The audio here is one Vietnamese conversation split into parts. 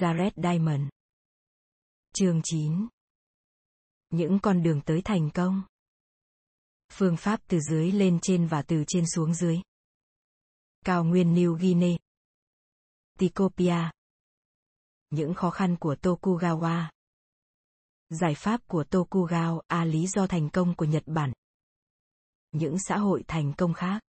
Jared Diamond. Chương 9 Những con đường tới thành công. Phương pháp từ dưới lên trên và từ trên xuống dưới. Cao nguyên New Guinea. Tikopia. Những khó khăn của Tokugawa. Giải pháp của Tokugawa A lý do thành công của Nhật Bản. Những xã hội thành công khác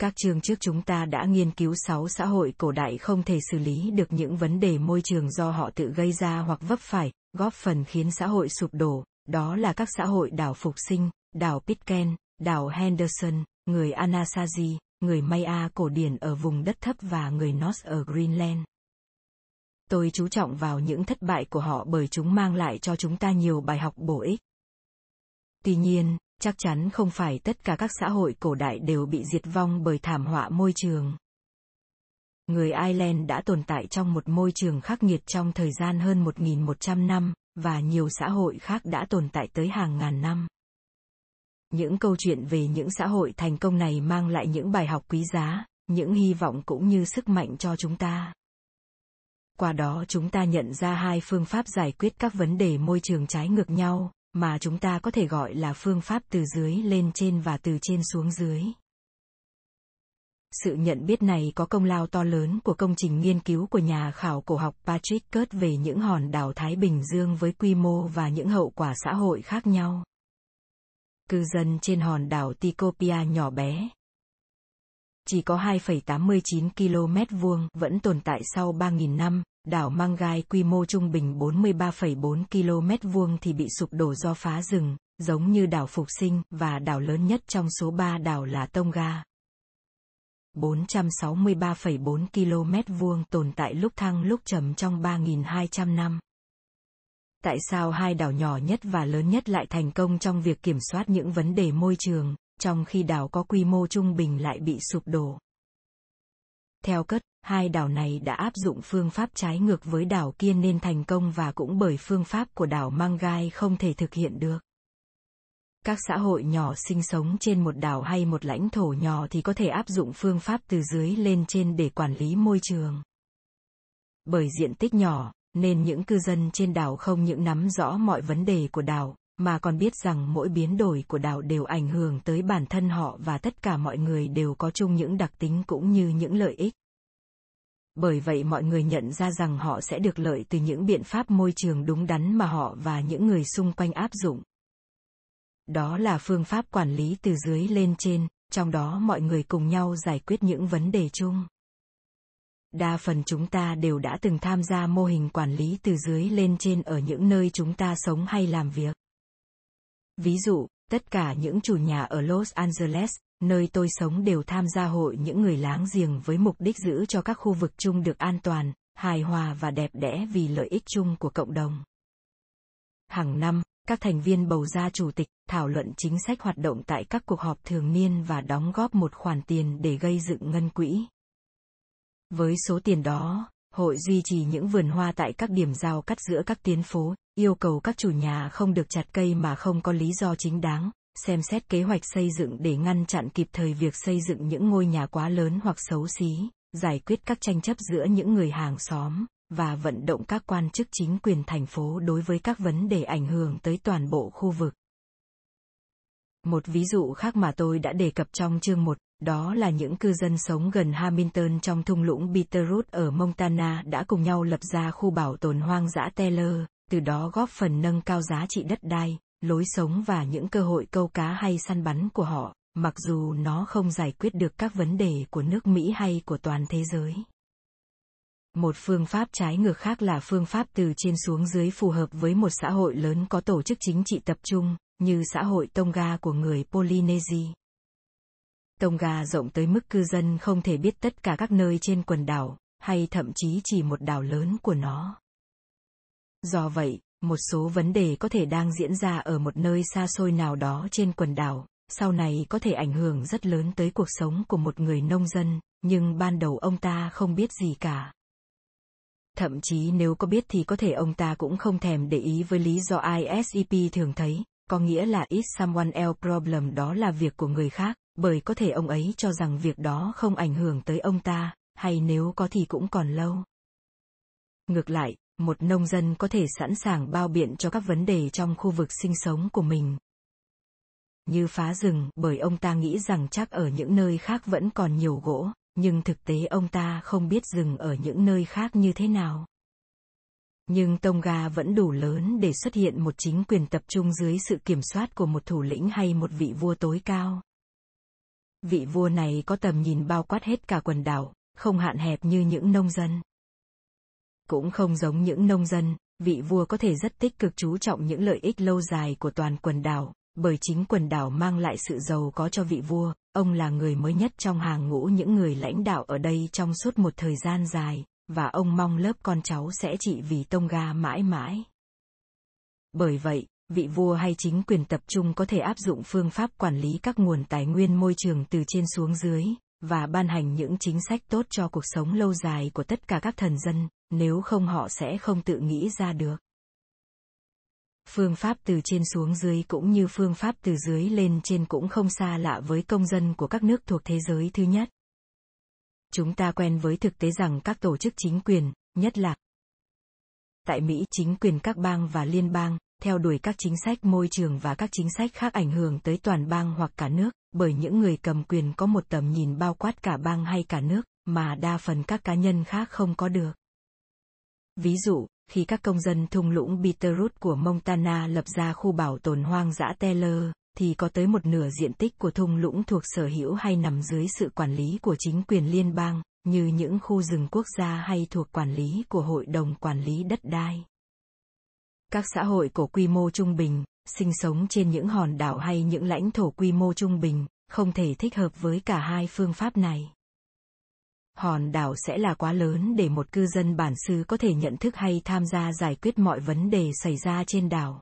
các chương trước chúng ta đã nghiên cứu 6 xã hội cổ đại không thể xử lý được những vấn đề môi trường do họ tự gây ra hoặc vấp phải, góp phần khiến xã hội sụp đổ, đó là các xã hội đảo Phục Sinh, đảo Pitcairn, đảo Henderson, người Anasazi, người Maya cổ điển ở vùng đất thấp và người Norse ở Greenland. Tôi chú trọng vào những thất bại của họ bởi chúng mang lại cho chúng ta nhiều bài học bổ ích. Tuy nhiên, chắc chắn không phải tất cả các xã hội cổ đại đều bị diệt vong bởi thảm họa môi trường. Người Ireland đã tồn tại trong một môi trường khắc nghiệt trong thời gian hơn 1.100 năm, và nhiều xã hội khác đã tồn tại tới hàng ngàn năm. Những câu chuyện về những xã hội thành công này mang lại những bài học quý giá, những hy vọng cũng như sức mạnh cho chúng ta. Qua đó chúng ta nhận ra hai phương pháp giải quyết các vấn đề môi trường trái ngược nhau, mà chúng ta có thể gọi là phương pháp từ dưới lên trên và từ trên xuống dưới. Sự nhận biết này có công lao to lớn của công trình nghiên cứu của nhà khảo cổ học Patrick Kurt về những hòn đảo Thái Bình Dương với quy mô và những hậu quả xã hội khác nhau. Cư dân trên hòn đảo Tikopia nhỏ bé, chỉ có 2,89 km vuông vẫn tồn tại sau 3.000 năm, Đảo Mangai quy mô trung bình 43,4 km vuông thì bị sụp đổ do phá rừng, giống như đảo Phục Sinh và đảo lớn nhất trong số 3 đảo là Tonga. 463,4 km vuông tồn tại lúc thăng lúc trầm trong 3.200 năm. Tại sao hai đảo nhỏ nhất và lớn nhất lại thành công trong việc kiểm soát những vấn đề môi trường, trong khi đảo có quy mô trung bình lại bị sụp đổ? Theo cất, hai đảo này đã áp dụng phương pháp trái ngược với đảo kia nên thành công và cũng bởi phương pháp của đảo Mangai không thể thực hiện được. Các xã hội nhỏ sinh sống trên một đảo hay một lãnh thổ nhỏ thì có thể áp dụng phương pháp từ dưới lên trên để quản lý môi trường. Bởi diện tích nhỏ, nên những cư dân trên đảo không những nắm rõ mọi vấn đề của đảo, mà còn biết rằng mỗi biến đổi của đảo đều ảnh hưởng tới bản thân họ và tất cả mọi người đều có chung những đặc tính cũng như những lợi ích. Bởi vậy mọi người nhận ra rằng họ sẽ được lợi từ những biện pháp môi trường đúng đắn mà họ và những người xung quanh áp dụng. Đó là phương pháp quản lý từ dưới lên trên, trong đó mọi người cùng nhau giải quyết những vấn đề chung. Đa phần chúng ta đều đã từng tham gia mô hình quản lý từ dưới lên trên ở những nơi chúng ta sống hay làm việc ví dụ tất cả những chủ nhà ở los angeles nơi tôi sống đều tham gia hội những người láng giềng với mục đích giữ cho các khu vực chung được an toàn, hài hòa và đẹp đẽ vì lợi ích chung của cộng đồng. Hàng năm, các thành viên bầu ra chủ tịch, thảo luận chính sách hoạt động tại các cuộc họp thường niên và đóng góp một khoản tiền để gây dựng ngân quỹ. Với số tiền đó, hội duy trì những vườn hoa tại các điểm giao cắt giữa các tuyến phố, yêu cầu các chủ nhà không được chặt cây mà không có lý do chính đáng, xem xét kế hoạch xây dựng để ngăn chặn kịp thời việc xây dựng những ngôi nhà quá lớn hoặc xấu xí, giải quyết các tranh chấp giữa những người hàng xóm và vận động các quan chức chính quyền thành phố đối với các vấn đề ảnh hưởng tới toàn bộ khu vực. Một ví dụ khác mà tôi đã đề cập trong chương 1, đó là những cư dân sống gần Hamilton trong thung lũng Bitterroot ở Montana đã cùng nhau lập ra khu bảo tồn hoang dã Taylor, từ đó góp phần nâng cao giá trị đất đai, lối sống và những cơ hội câu cá hay săn bắn của họ, mặc dù nó không giải quyết được các vấn đề của nước Mỹ hay của toàn thế giới. Một phương pháp trái ngược khác là phương pháp từ trên xuống dưới phù hợp với một xã hội lớn có tổ chức chính trị tập trung, như xã hội Tonga của người Polynesia. Tonga rộng tới mức cư dân không thể biết tất cả các nơi trên quần đảo, hay thậm chí chỉ một đảo lớn của nó. Do vậy, một số vấn đề có thể đang diễn ra ở một nơi xa xôi nào đó trên quần đảo sau này có thể ảnh hưởng rất lớn tới cuộc sống của một người nông dân nhưng ban đầu ông ta không biết gì cả. Thậm chí nếu có biết thì có thể ông ta cũng không thèm để ý với lý do isep thường thấy có nghĩa là it's someone else problem? đó là việc của người khác bởi có thể ông ấy cho rằng việc đó không ảnh hưởng tới ông ta hay nếu có thì cũng còn lâu. Ngược lại, một nông dân có thể sẵn sàng bao biện cho các vấn đề trong khu vực sinh sống của mình. Như phá rừng, bởi ông ta nghĩ rằng chắc ở những nơi khác vẫn còn nhiều gỗ, nhưng thực tế ông ta không biết rừng ở những nơi khác như thế nào. Nhưng Tonga vẫn đủ lớn để xuất hiện một chính quyền tập trung dưới sự kiểm soát của một thủ lĩnh hay một vị vua tối cao. Vị vua này có tầm nhìn bao quát hết cả quần đảo, không hạn hẹp như những nông dân. Cũng không giống những nông dân, vị vua có thể rất tích cực chú trọng những lợi ích lâu dài của toàn quần đảo, bởi chính quần đảo mang lại sự giàu có cho vị vua, ông là người mới nhất trong hàng ngũ những người lãnh đạo ở đây trong suốt một thời gian dài, và ông mong lớp con cháu sẽ trị vì Tonga mãi mãi. Bởi vậy, vị vua hay chính quyền tập trung có thể áp dụng phương pháp quản lý các nguồn tài nguyên môi trường từ trên xuống dưới, và ban hành những chính sách tốt cho cuộc sống lâu dài của tất cả các thần dân, nếu không họ sẽ không tự nghĩ ra được. Phương pháp từ trên xuống dưới cũng như phương pháp từ dưới lên trên cũng không xa lạ với công dân của các nước thuộc thế giới thứ nhất. Chúng ta quen với thực tế rằng các tổ chức chính quyền, nhất là tại Mỹ chính quyền các bang và liên bang, theo đuổi các chính sách môi trường và các chính sách khác ảnh hưởng tới toàn bang hoặc cả nước, bởi những người cầm quyền có một tầm nhìn bao quát cả bang hay cả nước, mà đa phần các cá nhân khác không có được. Ví dụ, khi các công dân thung lũng Bitterroot của Montana lập ra khu bảo tồn hoang dã Taylor, thì có tới một nửa diện tích của thung lũng thuộc sở hữu hay nằm dưới sự quản lý của chính quyền liên bang, như những khu rừng quốc gia hay thuộc quản lý của Hội đồng Quản lý Đất đai. Các xã hội của quy mô trung bình, sinh sống trên những hòn đảo hay những lãnh thổ quy mô trung bình, không thể thích hợp với cả hai phương pháp này hòn đảo sẽ là quá lớn để một cư dân bản xứ có thể nhận thức hay tham gia giải quyết mọi vấn đề xảy ra trên đảo.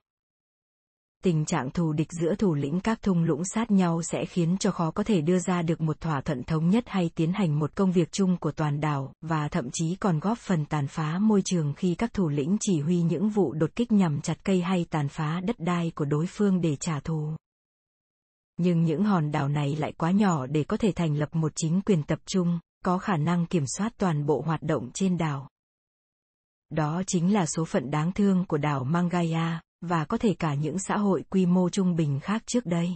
Tình trạng thù địch giữa thủ lĩnh các thung lũng sát nhau sẽ khiến cho khó có thể đưa ra được một thỏa thuận thống nhất hay tiến hành một công việc chung của toàn đảo, và thậm chí còn góp phần tàn phá môi trường khi các thủ lĩnh chỉ huy những vụ đột kích nhằm chặt cây hay tàn phá đất đai của đối phương để trả thù nhưng những hòn đảo này lại quá nhỏ để có thể thành lập một chính quyền tập trung, có khả năng kiểm soát toàn bộ hoạt động trên đảo. Đó chính là số phận đáng thương của đảo Mangaya, và có thể cả những xã hội quy mô trung bình khác trước đây.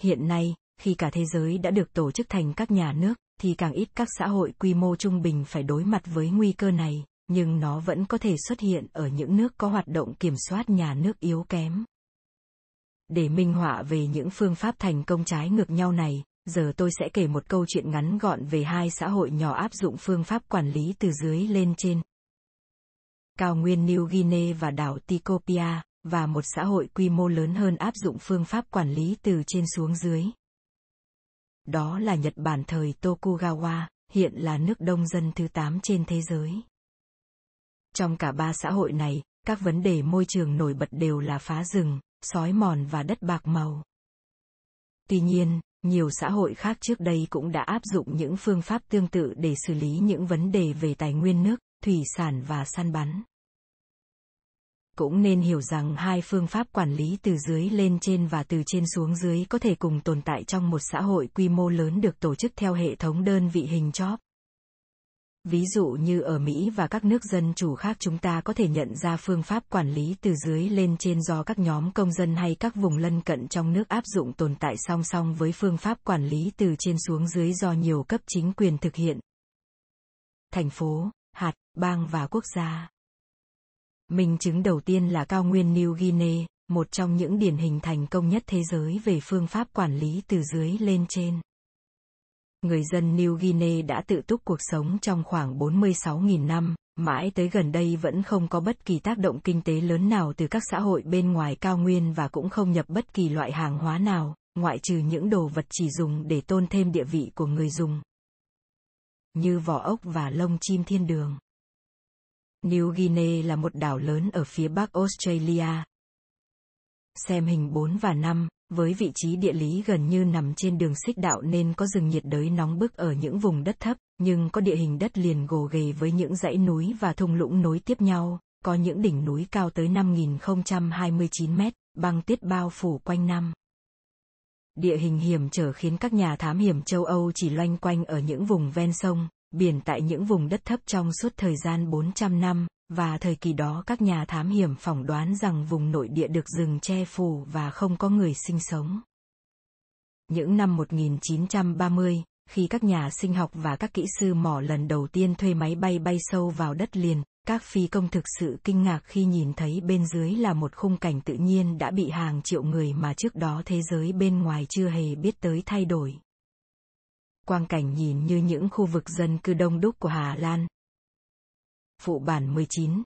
Hiện nay, khi cả thế giới đã được tổ chức thành các nhà nước, thì càng ít các xã hội quy mô trung bình phải đối mặt với nguy cơ này, nhưng nó vẫn có thể xuất hiện ở những nước có hoạt động kiểm soát nhà nước yếu kém. Để minh họa về những phương pháp thành công trái ngược nhau này, giờ tôi sẽ kể một câu chuyện ngắn gọn về hai xã hội nhỏ áp dụng phương pháp quản lý từ dưới lên trên. Cao nguyên New Guinea và đảo Tikopia, và một xã hội quy mô lớn hơn áp dụng phương pháp quản lý từ trên xuống dưới. Đó là Nhật Bản thời Tokugawa, hiện là nước đông dân thứ 8 trên thế giới. Trong cả ba xã hội này, các vấn đề môi trường nổi bật đều là phá rừng, sói mòn và đất bạc màu. Tuy nhiên, nhiều xã hội khác trước đây cũng đã áp dụng những phương pháp tương tự để xử lý những vấn đề về tài nguyên nước, thủy sản và săn bắn. Cũng nên hiểu rằng hai phương pháp quản lý từ dưới lên trên và từ trên xuống dưới có thể cùng tồn tại trong một xã hội quy mô lớn được tổ chức theo hệ thống đơn vị hình chóp. Ví dụ như ở Mỹ và các nước dân chủ khác chúng ta có thể nhận ra phương pháp quản lý từ dưới lên trên do các nhóm công dân hay các vùng lân cận trong nước áp dụng tồn tại song song với phương pháp quản lý từ trên xuống dưới do nhiều cấp chính quyền thực hiện. Thành phố, hạt, bang và quốc gia. Minh chứng đầu tiên là cao nguyên New Guinea, một trong những điển hình thành công nhất thế giới về phương pháp quản lý từ dưới lên trên người dân New Guinea đã tự túc cuộc sống trong khoảng 46.000 năm, mãi tới gần đây vẫn không có bất kỳ tác động kinh tế lớn nào từ các xã hội bên ngoài cao nguyên và cũng không nhập bất kỳ loại hàng hóa nào, ngoại trừ những đồ vật chỉ dùng để tôn thêm địa vị của người dùng. Như vỏ ốc và lông chim thiên đường. New Guinea là một đảo lớn ở phía bắc Australia. Xem hình 4 và 5, với vị trí địa lý gần như nằm trên đường xích đạo nên có rừng nhiệt đới nóng bức ở những vùng đất thấp, nhưng có địa hình đất liền gồ ghề với những dãy núi và thung lũng nối tiếp nhau, có những đỉnh núi cao tới 5.029 mét, băng tuyết bao phủ quanh năm. Địa hình hiểm trở khiến các nhà thám hiểm châu Âu chỉ loanh quanh ở những vùng ven sông, biển tại những vùng đất thấp trong suốt thời gian 400 năm, và thời kỳ đó các nhà thám hiểm phỏng đoán rằng vùng nội địa được rừng che phủ và không có người sinh sống. Những năm 1930, khi các nhà sinh học và các kỹ sư mỏ lần đầu tiên thuê máy bay bay sâu vào đất liền, các phi công thực sự kinh ngạc khi nhìn thấy bên dưới là một khung cảnh tự nhiên đã bị hàng triệu người mà trước đó thế giới bên ngoài chưa hề biết tới thay đổi. Quang cảnh nhìn như những khu vực dân cư đông đúc của Hà Lan. Phụ bản 19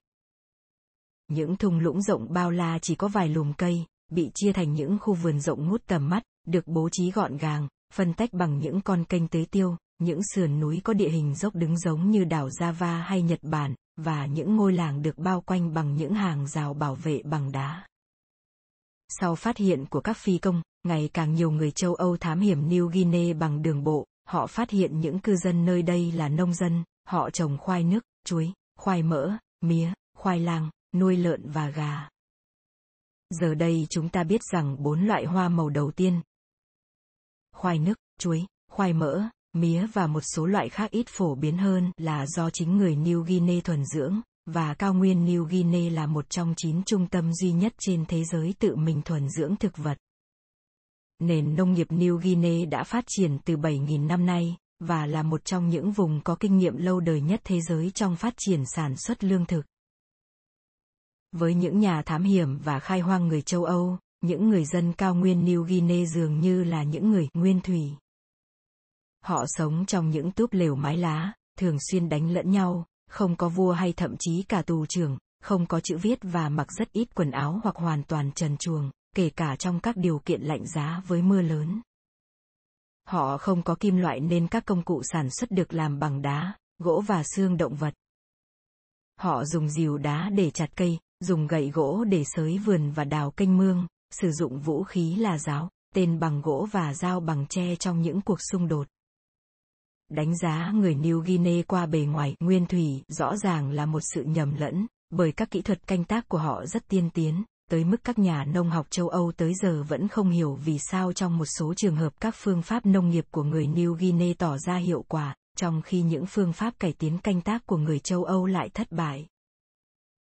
Những thung lũng rộng bao la chỉ có vài lùm cây, bị chia thành những khu vườn rộng ngút tầm mắt, được bố trí gọn gàng, phân tách bằng những con kênh tế tiêu, những sườn núi có địa hình dốc đứng giống như đảo Java hay Nhật Bản, và những ngôi làng được bao quanh bằng những hàng rào bảo vệ bằng đá. Sau phát hiện của các phi công, ngày càng nhiều người châu Âu thám hiểm New Guinea bằng đường bộ, họ phát hiện những cư dân nơi đây là nông dân, họ trồng khoai nước, chuối, khoai mỡ, mía, khoai lang, nuôi lợn và gà. Giờ đây chúng ta biết rằng bốn loại hoa màu đầu tiên, khoai nước, chuối, khoai mỡ, mía và một số loại khác ít phổ biến hơn là do chính người New Guinea thuần dưỡng, và cao nguyên New Guinea là một trong chín trung tâm duy nhất trên thế giới tự mình thuần dưỡng thực vật. Nền nông nghiệp New Guinea đã phát triển từ 7.000 năm nay, và là một trong những vùng có kinh nghiệm lâu đời nhất thế giới trong phát triển sản xuất lương thực. Với những nhà thám hiểm và khai hoang người châu Âu, những người dân cao nguyên New Guinea dường như là những người nguyên thủy. Họ sống trong những túp lều mái lá, thường xuyên đánh lẫn nhau, không có vua hay thậm chí cả tù trưởng, không có chữ viết và mặc rất ít quần áo hoặc hoàn toàn trần truồng, kể cả trong các điều kiện lạnh giá với mưa lớn. Họ không có kim loại nên các công cụ sản xuất được làm bằng đá, gỗ và xương động vật. Họ dùng dìu đá để chặt cây, dùng gậy gỗ để sới vườn và đào kênh mương, sử dụng vũ khí là giáo, tên bằng gỗ và dao bằng tre trong những cuộc xung đột. Đánh giá người New Guinea qua bề ngoài nguyên thủy rõ ràng là một sự nhầm lẫn, bởi các kỹ thuật canh tác của họ rất tiên tiến, tới mức các nhà nông học châu Âu tới giờ vẫn không hiểu vì sao trong một số trường hợp các phương pháp nông nghiệp của người New Guinea tỏ ra hiệu quả, trong khi những phương pháp cải tiến canh tác của người châu Âu lại thất bại.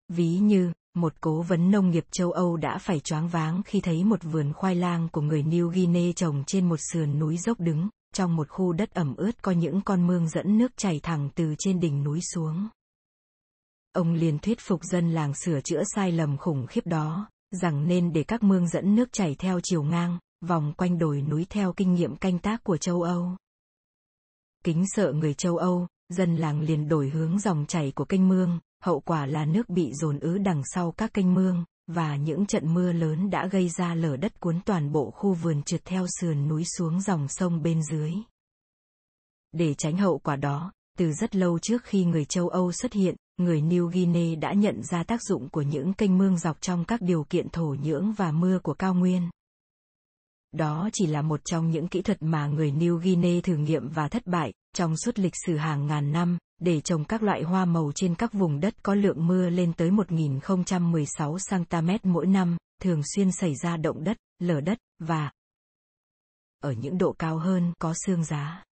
Ví như, một cố vấn nông nghiệp châu Âu đã phải choáng váng khi thấy một vườn khoai lang của người New Guinea trồng trên một sườn núi dốc đứng, trong một khu đất ẩm ướt có những con mương dẫn nước chảy thẳng từ trên đỉnh núi xuống. Ông liền thuyết phục dân làng sửa chữa sai lầm khủng khiếp đó, rằng nên để các mương dẫn nước chảy theo chiều ngang, vòng quanh đồi núi theo kinh nghiệm canh tác của châu Âu. Kính sợ người châu Âu, dân làng liền đổi hướng dòng chảy của kênh mương, hậu quả là nước bị dồn ứ đằng sau các kênh mương, và những trận mưa lớn đã gây ra lở đất cuốn toàn bộ khu vườn trượt theo sườn núi xuống dòng sông bên dưới. Để tránh hậu quả đó, từ rất lâu trước khi người châu Âu xuất hiện, người New Guinea đã nhận ra tác dụng của những kênh mương dọc trong các điều kiện thổ nhưỡng và mưa của cao nguyên. Đó chỉ là một trong những kỹ thuật mà người New Guinea thử nghiệm và thất bại, trong suốt lịch sử hàng ngàn năm, để trồng các loại hoa màu trên các vùng đất có lượng mưa lên tới 1016 cm mỗi năm, thường xuyên xảy ra động đất, lở đất, và ở những độ cao hơn có xương giá.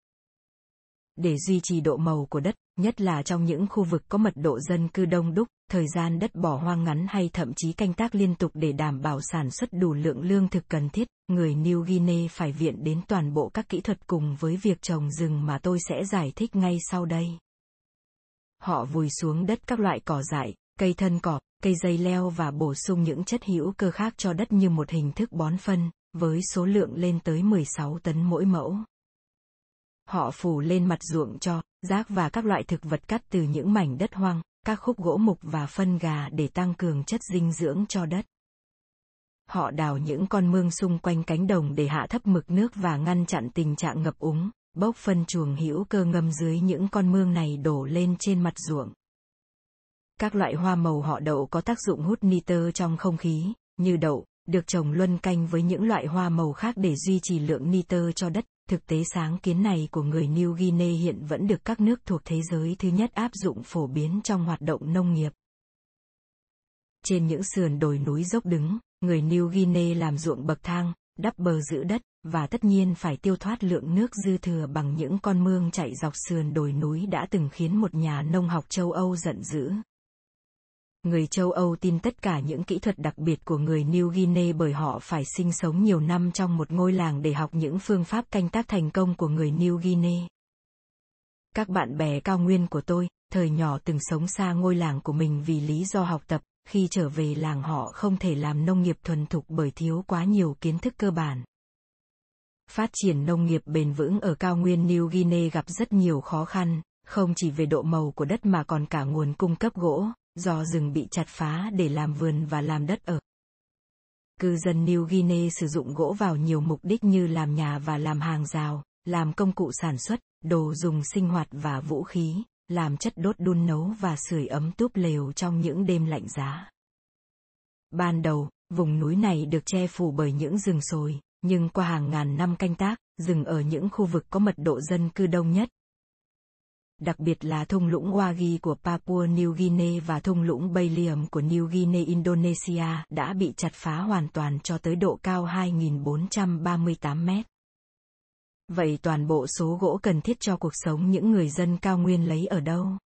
Để duy trì độ màu của đất, nhất là trong những khu vực có mật độ dân cư đông đúc, thời gian đất bỏ hoang ngắn hay thậm chí canh tác liên tục để đảm bảo sản xuất đủ lượng lương thực cần thiết, người New Guinea phải viện đến toàn bộ các kỹ thuật cùng với việc trồng rừng mà tôi sẽ giải thích ngay sau đây. Họ vùi xuống đất các loại cỏ dại, cây thân cỏ, cây dây leo và bổ sung những chất hữu cơ khác cho đất như một hình thức bón phân, với số lượng lên tới 16 tấn mỗi mẫu. Họ phủ lên mặt ruộng cho, rác và các loại thực vật cắt từ những mảnh đất hoang, các khúc gỗ mục và phân gà để tăng cường chất dinh dưỡng cho đất. Họ đào những con mương xung quanh cánh đồng để hạ thấp mực nước và ngăn chặn tình trạng ngập úng, bốc phân chuồng hữu cơ ngâm dưới những con mương này đổ lên trên mặt ruộng. Các loại hoa màu họ đậu có tác dụng hút nitơ trong không khí, như đậu, được trồng luân canh với những loại hoa màu khác để duy trì lượng nitơ cho đất. Thực tế sáng kiến này của người New Guinea hiện vẫn được các nước thuộc thế giới thứ nhất áp dụng phổ biến trong hoạt động nông nghiệp. Trên những sườn đồi núi dốc đứng, người New Guinea làm ruộng bậc thang, đắp bờ giữ đất, và tất nhiên phải tiêu thoát lượng nước dư thừa bằng những con mương chạy dọc sườn đồi núi đã từng khiến một nhà nông học châu Âu giận dữ. Người châu Âu tin tất cả những kỹ thuật đặc biệt của người New Guinea bởi họ phải sinh sống nhiều năm trong một ngôi làng để học những phương pháp canh tác thành công của người New Guinea. Các bạn bè cao nguyên của tôi, thời nhỏ từng sống xa ngôi làng của mình vì lý do học tập, khi trở về làng họ không thể làm nông nghiệp thuần thục bởi thiếu quá nhiều kiến thức cơ bản. Phát triển nông nghiệp bền vững ở cao nguyên New Guinea gặp rất nhiều khó khăn, không chỉ về độ màu của đất mà còn cả nguồn cung cấp gỗ, do rừng bị chặt phá để làm vườn và làm đất ở. Cư dân New Guinea sử dụng gỗ vào nhiều mục đích như làm nhà và làm hàng rào, làm công cụ sản xuất, đồ dùng sinh hoạt và vũ khí, làm chất đốt đun nấu và sưởi ấm túp lều trong những đêm lạnh giá. Ban đầu, vùng núi này được che phủ bởi những rừng sồi, nhưng qua hàng ngàn năm canh tác, rừng ở những khu vực có mật độ dân cư đông nhất, đặc biệt là thung lũng Wagi của Papua New Guinea và thung lũng Balium của New Guinea Indonesia đã bị chặt phá hoàn toàn cho tới độ cao 2.438 mét. Vậy toàn bộ số gỗ cần thiết cho cuộc sống những người dân cao nguyên lấy ở đâu?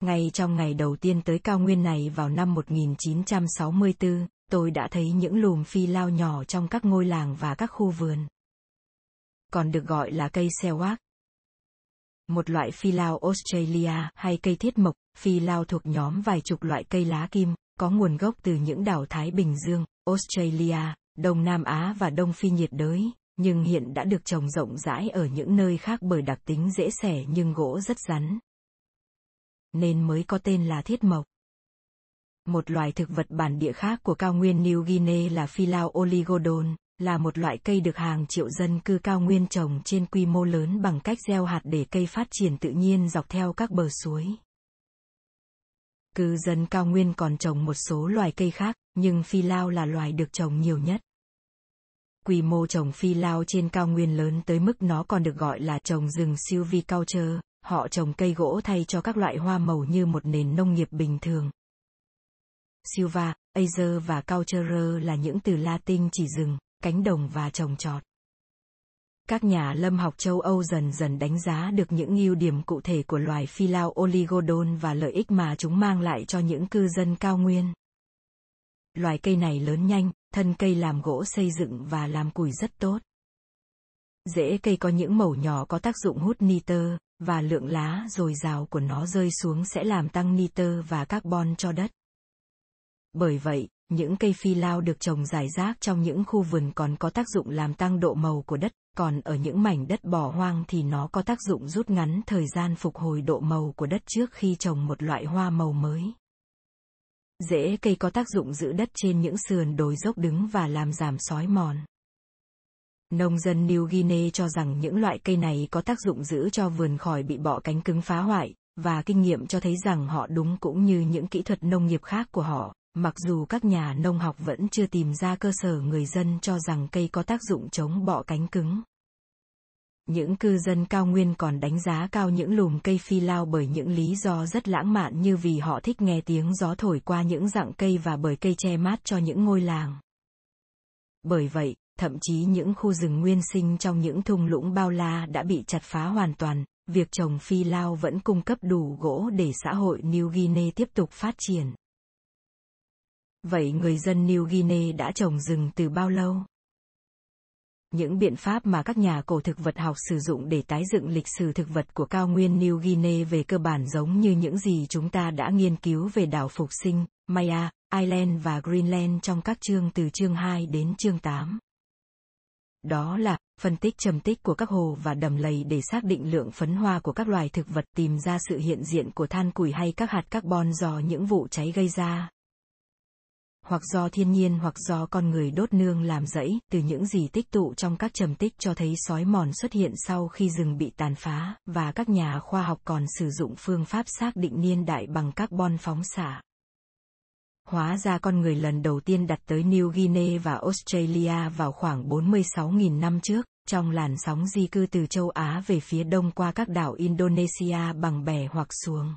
Ngay trong ngày đầu tiên tới cao nguyên này vào năm 1964, tôi đã thấy những lùm phi lao nhỏ trong các ngôi làng và các khu vườn. Còn được gọi là cây sewak, một loại phi lao Australia hay cây thiết mộc, phi lao thuộc nhóm vài chục loại cây lá kim, có nguồn gốc từ những đảo Thái Bình Dương, Australia, Đông Nam Á và Đông Phi nhiệt đới, nhưng hiện đã được trồng rộng rãi ở những nơi khác bởi đặc tính dễ xẻ nhưng gỗ rất rắn. Nên mới có tên là thiết mộc. Một loài thực vật bản địa khác của cao nguyên New Guinea là phi lao oligodon, là một loại cây được hàng triệu dân cư cao nguyên trồng trên quy mô lớn bằng cách gieo hạt để cây phát triển tự nhiên dọc theo các bờ suối. Cư dân cao nguyên còn trồng một số loài cây khác, nhưng phi lao là loài được trồng nhiều nhất. Quy mô trồng phi lao trên cao nguyên lớn tới mức nó còn được gọi là trồng rừng silviculture, họ trồng cây gỗ thay cho các loại hoa màu như một nền nông nghiệp bình thường. Silva, Azer và Culture là những từ Latin chỉ rừng, cánh đồng và trồng trọt. Các nhà lâm học châu Âu dần dần đánh giá được những ưu điểm cụ thể của loài phi lao oligodon và lợi ích mà chúng mang lại cho những cư dân cao nguyên. Loài cây này lớn nhanh, thân cây làm gỗ xây dựng và làm củi rất tốt. Rễ cây có những mẩu nhỏ có tác dụng hút nitơ, và lượng lá dồi dào của nó rơi xuống sẽ làm tăng nitơ và carbon cho đất. Bởi vậy, những cây phi lao được trồng rải rác trong những khu vườn còn có tác dụng làm tăng độ màu của đất, còn ở những mảnh đất bỏ hoang thì nó có tác dụng rút ngắn thời gian phục hồi độ màu của đất trước khi trồng một loại hoa màu mới. Rễ cây có tác dụng giữ đất trên những sườn đồi dốc đứng và làm giảm sói mòn. Nông dân New Guinea cho rằng những loại cây này có tác dụng giữ cho vườn khỏi bị bọ cánh cứng phá hoại, và kinh nghiệm cho thấy rằng họ đúng cũng như những kỹ thuật nông nghiệp khác của họ, mặc dù các nhà nông học vẫn chưa tìm ra cơ sở người dân cho rằng cây có tác dụng chống bọ cánh cứng. Những cư dân cao nguyên còn đánh giá cao những lùm cây phi lao bởi những lý do rất lãng mạn như vì họ thích nghe tiếng gió thổi qua những dạng cây và bởi cây che mát cho những ngôi làng. Bởi vậy, thậm chí những khu rừng nguyên sinh trong những thung lũng bao la đã bị chặt phá hoàn toàn, việc trồng phi lao vẫn cung cấp đủ gỗ để xã hội New Guinea tiếp tục phát triển. Vậy người dân New Guinea đã trồng rừng từ bao lâu? Những biện pháp mà các nhà cổ thực vật học sử dụng để tái dựng lịch sử thực vật của cao nguyên New Guinea về cơ bản giống như những gì chúng ta đã nghiên cứu về đảo phục sinh, Maya, Ireland và Greenland trong các chương từ chương 2 đến chương 8. Đó là phân tích trầm tích của các hồ và đầm lầy để xác định lượng phấn hoa của các loài thực vật tìm ra sự hiện diện của than củi hay các hạt carbon do những vụ cháy gây ra hoặc do thiên nhiên hoặc do con người đốt nương làm rẫy, từ những gì tích tụ trong các trầm tích cho thấy sói mòn xuất hiện sau khi rừng bị tàn phá, và các nhà khoa học còn sử dụng phương pháp xác định niên đại bằng carbon phóng xạ. Hóa ra con người lần đầu tiên đặt tới New Guinea và Australia vào khoảng 46.000 năm trước, trong làn sóng di cư từ châu Á về phía đông qua các đảo Indonesia bằng bè hoặc xuồng.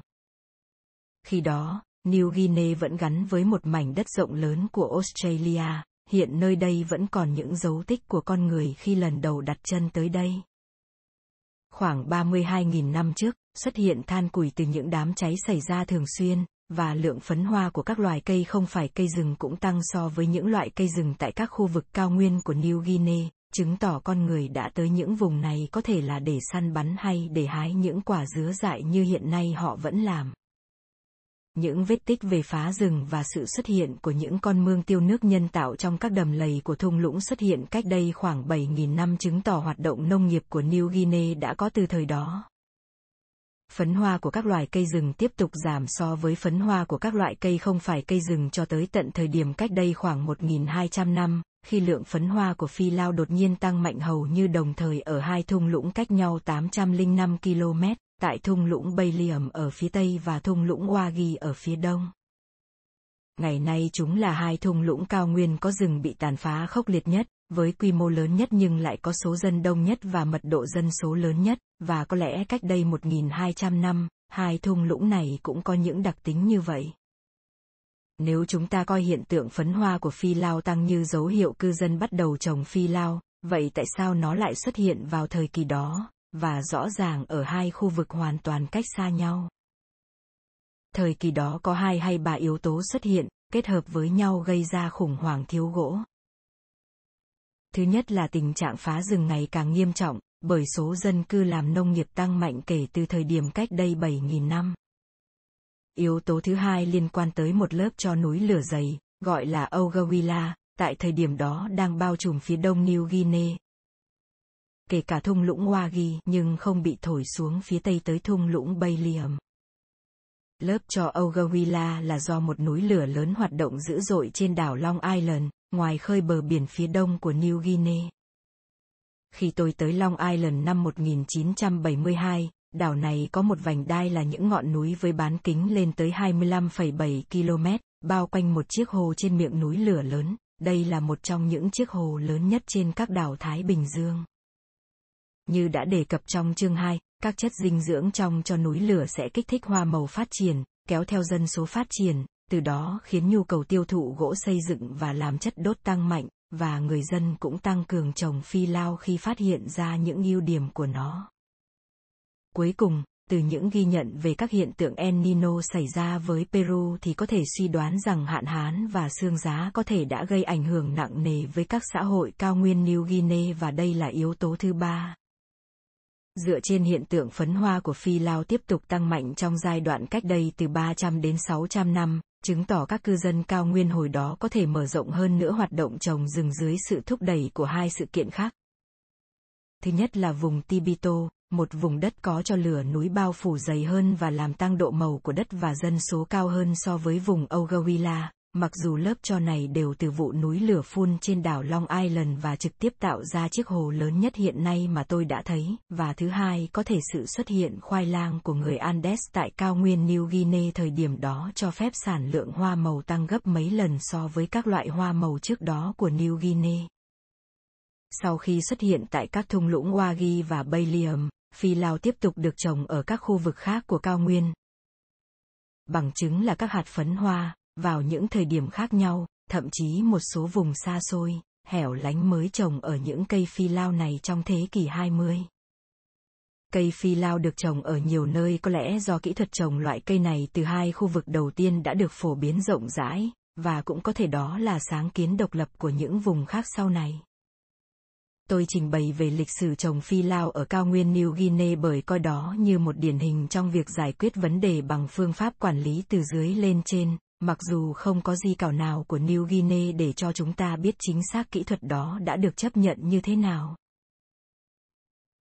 Khi đó, New Guinea vẫn gắn với một mảnh đất rộng lớn của Australia, hiện nơi đây vẫn còn những dấu tích của con người khi lần đầu đặt chân tới đây. Khoảng 32.000 năm trước, xuất hiện than củi từ những đám cháy xảy ra thường xuyên, và lượng phấn hoa của các loài cây không phải cây rừng cũng tăng so với những loại cây rừng tại các khu vực cao nguyên của New Guinea, chứng tỏ con người đã tới những vùng này có thể là để săn bắn hay để hái những quả dứa dại như hiện nay họ vẫn làm những vết tích về phá rừng và sự xuất hiện của những con mương tiêu nước nhân tạo trong các đầm lầy của thung lũng xuất hiện cách đây khoảng 7.000 năm chứng tỏ hoạt động nông nghiệp của New Guinea đã có từ thời đó. Phấn hoa của các loài cây rừng tiếp tục giảm so với phấn hoa của các loại cây không phải cây rừng cho tới tận thời điểm cách đây khoảng 1.200 năm, khi lượng phấn hoa của phi lao đột nhiên tăng mạnh hầu như đồng thời ở hai thung lũng cách nhau 805 km tại thung lũng Baylium ở phía tây và thung lũng Wagi ở phía đông. Ngày nay chúng là hai thung lũng cao nguyên có rừng bị tàn phá khốc liệt nhất, với quy mô lớn nhất nhưng lại có số dân đông nhất và mật độ dân số lớn nhất, và có lẽ cách đây 1.200 năm, hai thung lũng này cũng có những đặc tính như vậy. Nếu chúng ta coi hiện tượng phấn hoa của phi lao tăng như dấu hiệu cư dân bắt đầu trồng phi lao, vậy tại sao nó lại xuất hiện vào thời kỳ đó? Và rõ ràng ở hai khu vực hoàn toàn cách xa nhau. Thời kỳ đó có hai hay ba yếu tố xuất hiện, kết hợp với nhau gây ra khủng hoảng thiếu gỗ. Thứ nhất là tình trạng phá rừng ngày càng nghiêm trọng, bởi số dân cư làm nông nghiệp tăng mạnh kể từ thời điểm cách đây 7.000 năm. Yếu tố thứ hai liên quan tới một lớp cho núi lửa dày, gọi là Ogawila, tại thời điểm đó đang bao trùm phía đông New Guinea, kể cả thung lũng Wagi nhưng không bị thổi xuống phía tây tới thung lũng Baylium. Lớp cho Ogawila là do một núi lửa lớn hoạt động dữ dội trên đảo Long Island, ngoài khơi bờ biển phía đông của New Guinea. Khi tôi tới Long Island năm 1972, đảo này có một vành đai là những ngọn núi với bán kính lên tới 25,7 km, bao quanh một chiếc hồ trên miệng núi lửa lớn. Đây là một trong những chiếc hồ lớn nhất trên các đảo Thái Bình Dương. Như đã đề cập trong chương 2, các chất dinh dưỡng trong cho núi lửa sẽ kích thích hoa màu phát triển, kéo theo dân số phát triển, từ đó khiến nhu cầu tiêu thụ gỗ xây dựng và làm chất đốt tăng mạnh, và người dân cũng tăng cường trồng phi lao khi phát hiện ra những ưu điểm của nó. Cuối cùng, từ những ghi nhận về các hiện tượng El Nino xảy ra với Peru thì có thể suy đoán rằng hạn hán và sương giá có thể đã gây ảnh hưởng nặng nề với các xã hội cao nguyên New Guinea và đây là yếu tố thứ ba dựa trên hiện tượng phấn hoa của phi lao tiếp tục tăng mạnh trong giai đoạn cách đây từ 300 đến 600 năm, chứng tỏ các cư dân cao nguyên hồi đó có thể mở rộng hơn nữa hoạt động trồng rừng dưới sự thúc đẩy của hai sự kiện khác. Thứ nhất là vùng Tibito, một vùng đất có cho lửa núi bao phủ dày hơn và làm tăng độ màu của đất và dân số cao hơn so với vùng Ogawila, mặc dù lớp cho này đều từ vụ núi lửa phun trên đảo Long Island và trực tiếp tạo ra chiếc hồ lớn nhất hiện nay mà tôi đã thấy, và thứ hai có thể sự xuất hiện khoai lang của người Andes tại cao nguyên New Guinea thời điểm đó cho phép sản lượng hoa màu tăng gấp mấy lần so với các loại hoa màu trước đó của New Guinea. Sau khi xuất hiện tại các thung lũng Wagi và Baylium, phi lao tiếp tục được trồng ở các khu vực khác của cao nguyên. Bằng chứng là các hạt phấn hoa, vào những thời điểm khác nhau, thậm chí một số vùng xa xôi, hẻo lánh mới trồng ở những cây phi lao này trong thế kỷ 20. Cây phi lao được trồng ở nhiều nơi có lẽ do kỹ thuật trồng loại cây này từ hai khu vực đầu tiên đã được phổ biến rộng rãi, và cũng có thể đó là sáng kiến độc lập của những vùng khác sau này. Tôi trình bày về lịch sử trồng phi lao ở cao nguyên New Guinea bởi coi đó như một điển hình trong việc giải quyết vấn đề bằng phương pháp quản lý từ dưới lên trên, Mặc dù không có di cảo nào của New Guinea để cho chúng ta biết chính xác kỹ thuật đó đã được chấp nhận như thế nào.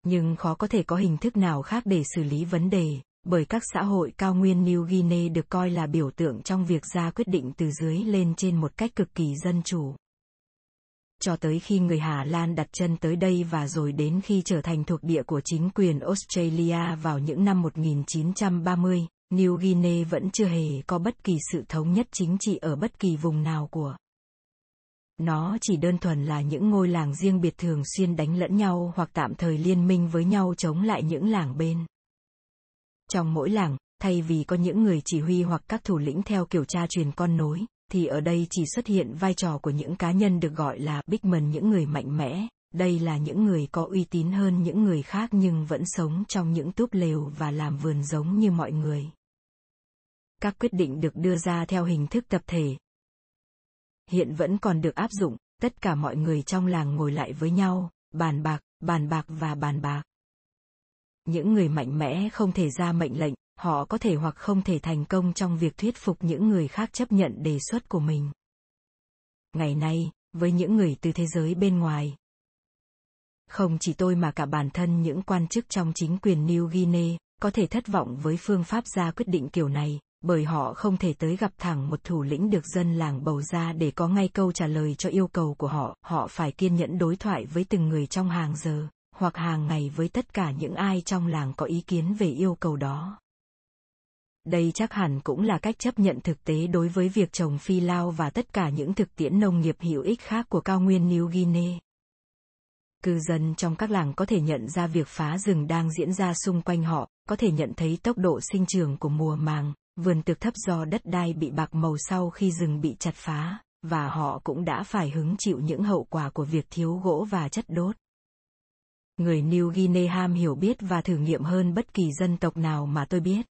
Nhưng khó có thể có hình thức nào khác để xử lý vấn đề, bởi các xã hội cao nguyên New Guinea được coi là biểu tượng trong việc ra quyết định từ dưới lên trên một cách cực kỳ dân chủ. Cho tới khi người Hà Lan đặt chân tới đây và rồi đến khi trở thành thuộc địa của chính quyền Australia vào những năm 1930, New Guinea vẫn chưa hề có bất kỳ sự thống nhất chính trị ở bất kỳ vùng nào của. Nó chỉ đơn thuần là những ngôi làng riêng biệt thường xuyên đánh lẫn nhau hoặc tạm thời liên minh với nhau chống lại những làng bên. Trong mỗi làng, thay vì có những người chỉ huy hoặc các thủ lĩnh theo kiểu cha truyền con nối, thì ở đây chỉ xuất hiện vai trò của những cá nhân được gọi là bigman những người mạnh mẽ, đây là những người có uy tín hơn những người khác nhưng vẫn sống trong những túp lều và làm vườn giống như mọi người. Các quyết định được đưa ra theo hình thức tập thể. Hiện vẫn còn được áp dụng, tất cả mọi người trong làng ngồi lại với nhau, bàn bạc, bàn bạc và bàn bạc. Những người mạnh mẽ không thể ra mệnh lệnh, họ có thể hoặc không thể thành công trong việc thuyết phục những người khác chấp nhận đề xuất của mình. Ngày nay, với những người từ thế giới bên ngoài, không chỉ tôi mà cả bản thân những quan chức trong chính quyền New Guinea có thể thất vọng với phương pháp ra quyết định kiểu này, bởi họ không thể tới gặp thẳng một thủ lĩnh được dân làng bầu ra để có ngay câu trả lời cho yêu cầu của họ, họ phải kiên nhẫn đối thoại với từng người trong hàng giờ, hoặc hàng ngày với tất cả những ai trong làng có ý kiến về yêu cầu đó. Đây chắc hẳn cũng là cách chấp nhận thực tế đối với việc trồng phi lao và tất cả những thực tiễn nông nghiệp hữu ích khác của cao nguyên New Guinea. Cư dân trong các làng có thể nhận ra việc phá rừng đang diễn ra xung quanh họ, có thể nhận thấy tốc độ sinh trưởng của mùa màng, vườn tược thấp do đất đai bị bạc màu sau khi rừng bị chặt phá, và họ cũng đã phải hứng chịu những hậu quả của việc thiếu gỗ và chất đốt. Người New Guinea ham hiểu biết và thử nghiệm hơn bất kỳ dân tộc nào mà tôi biết.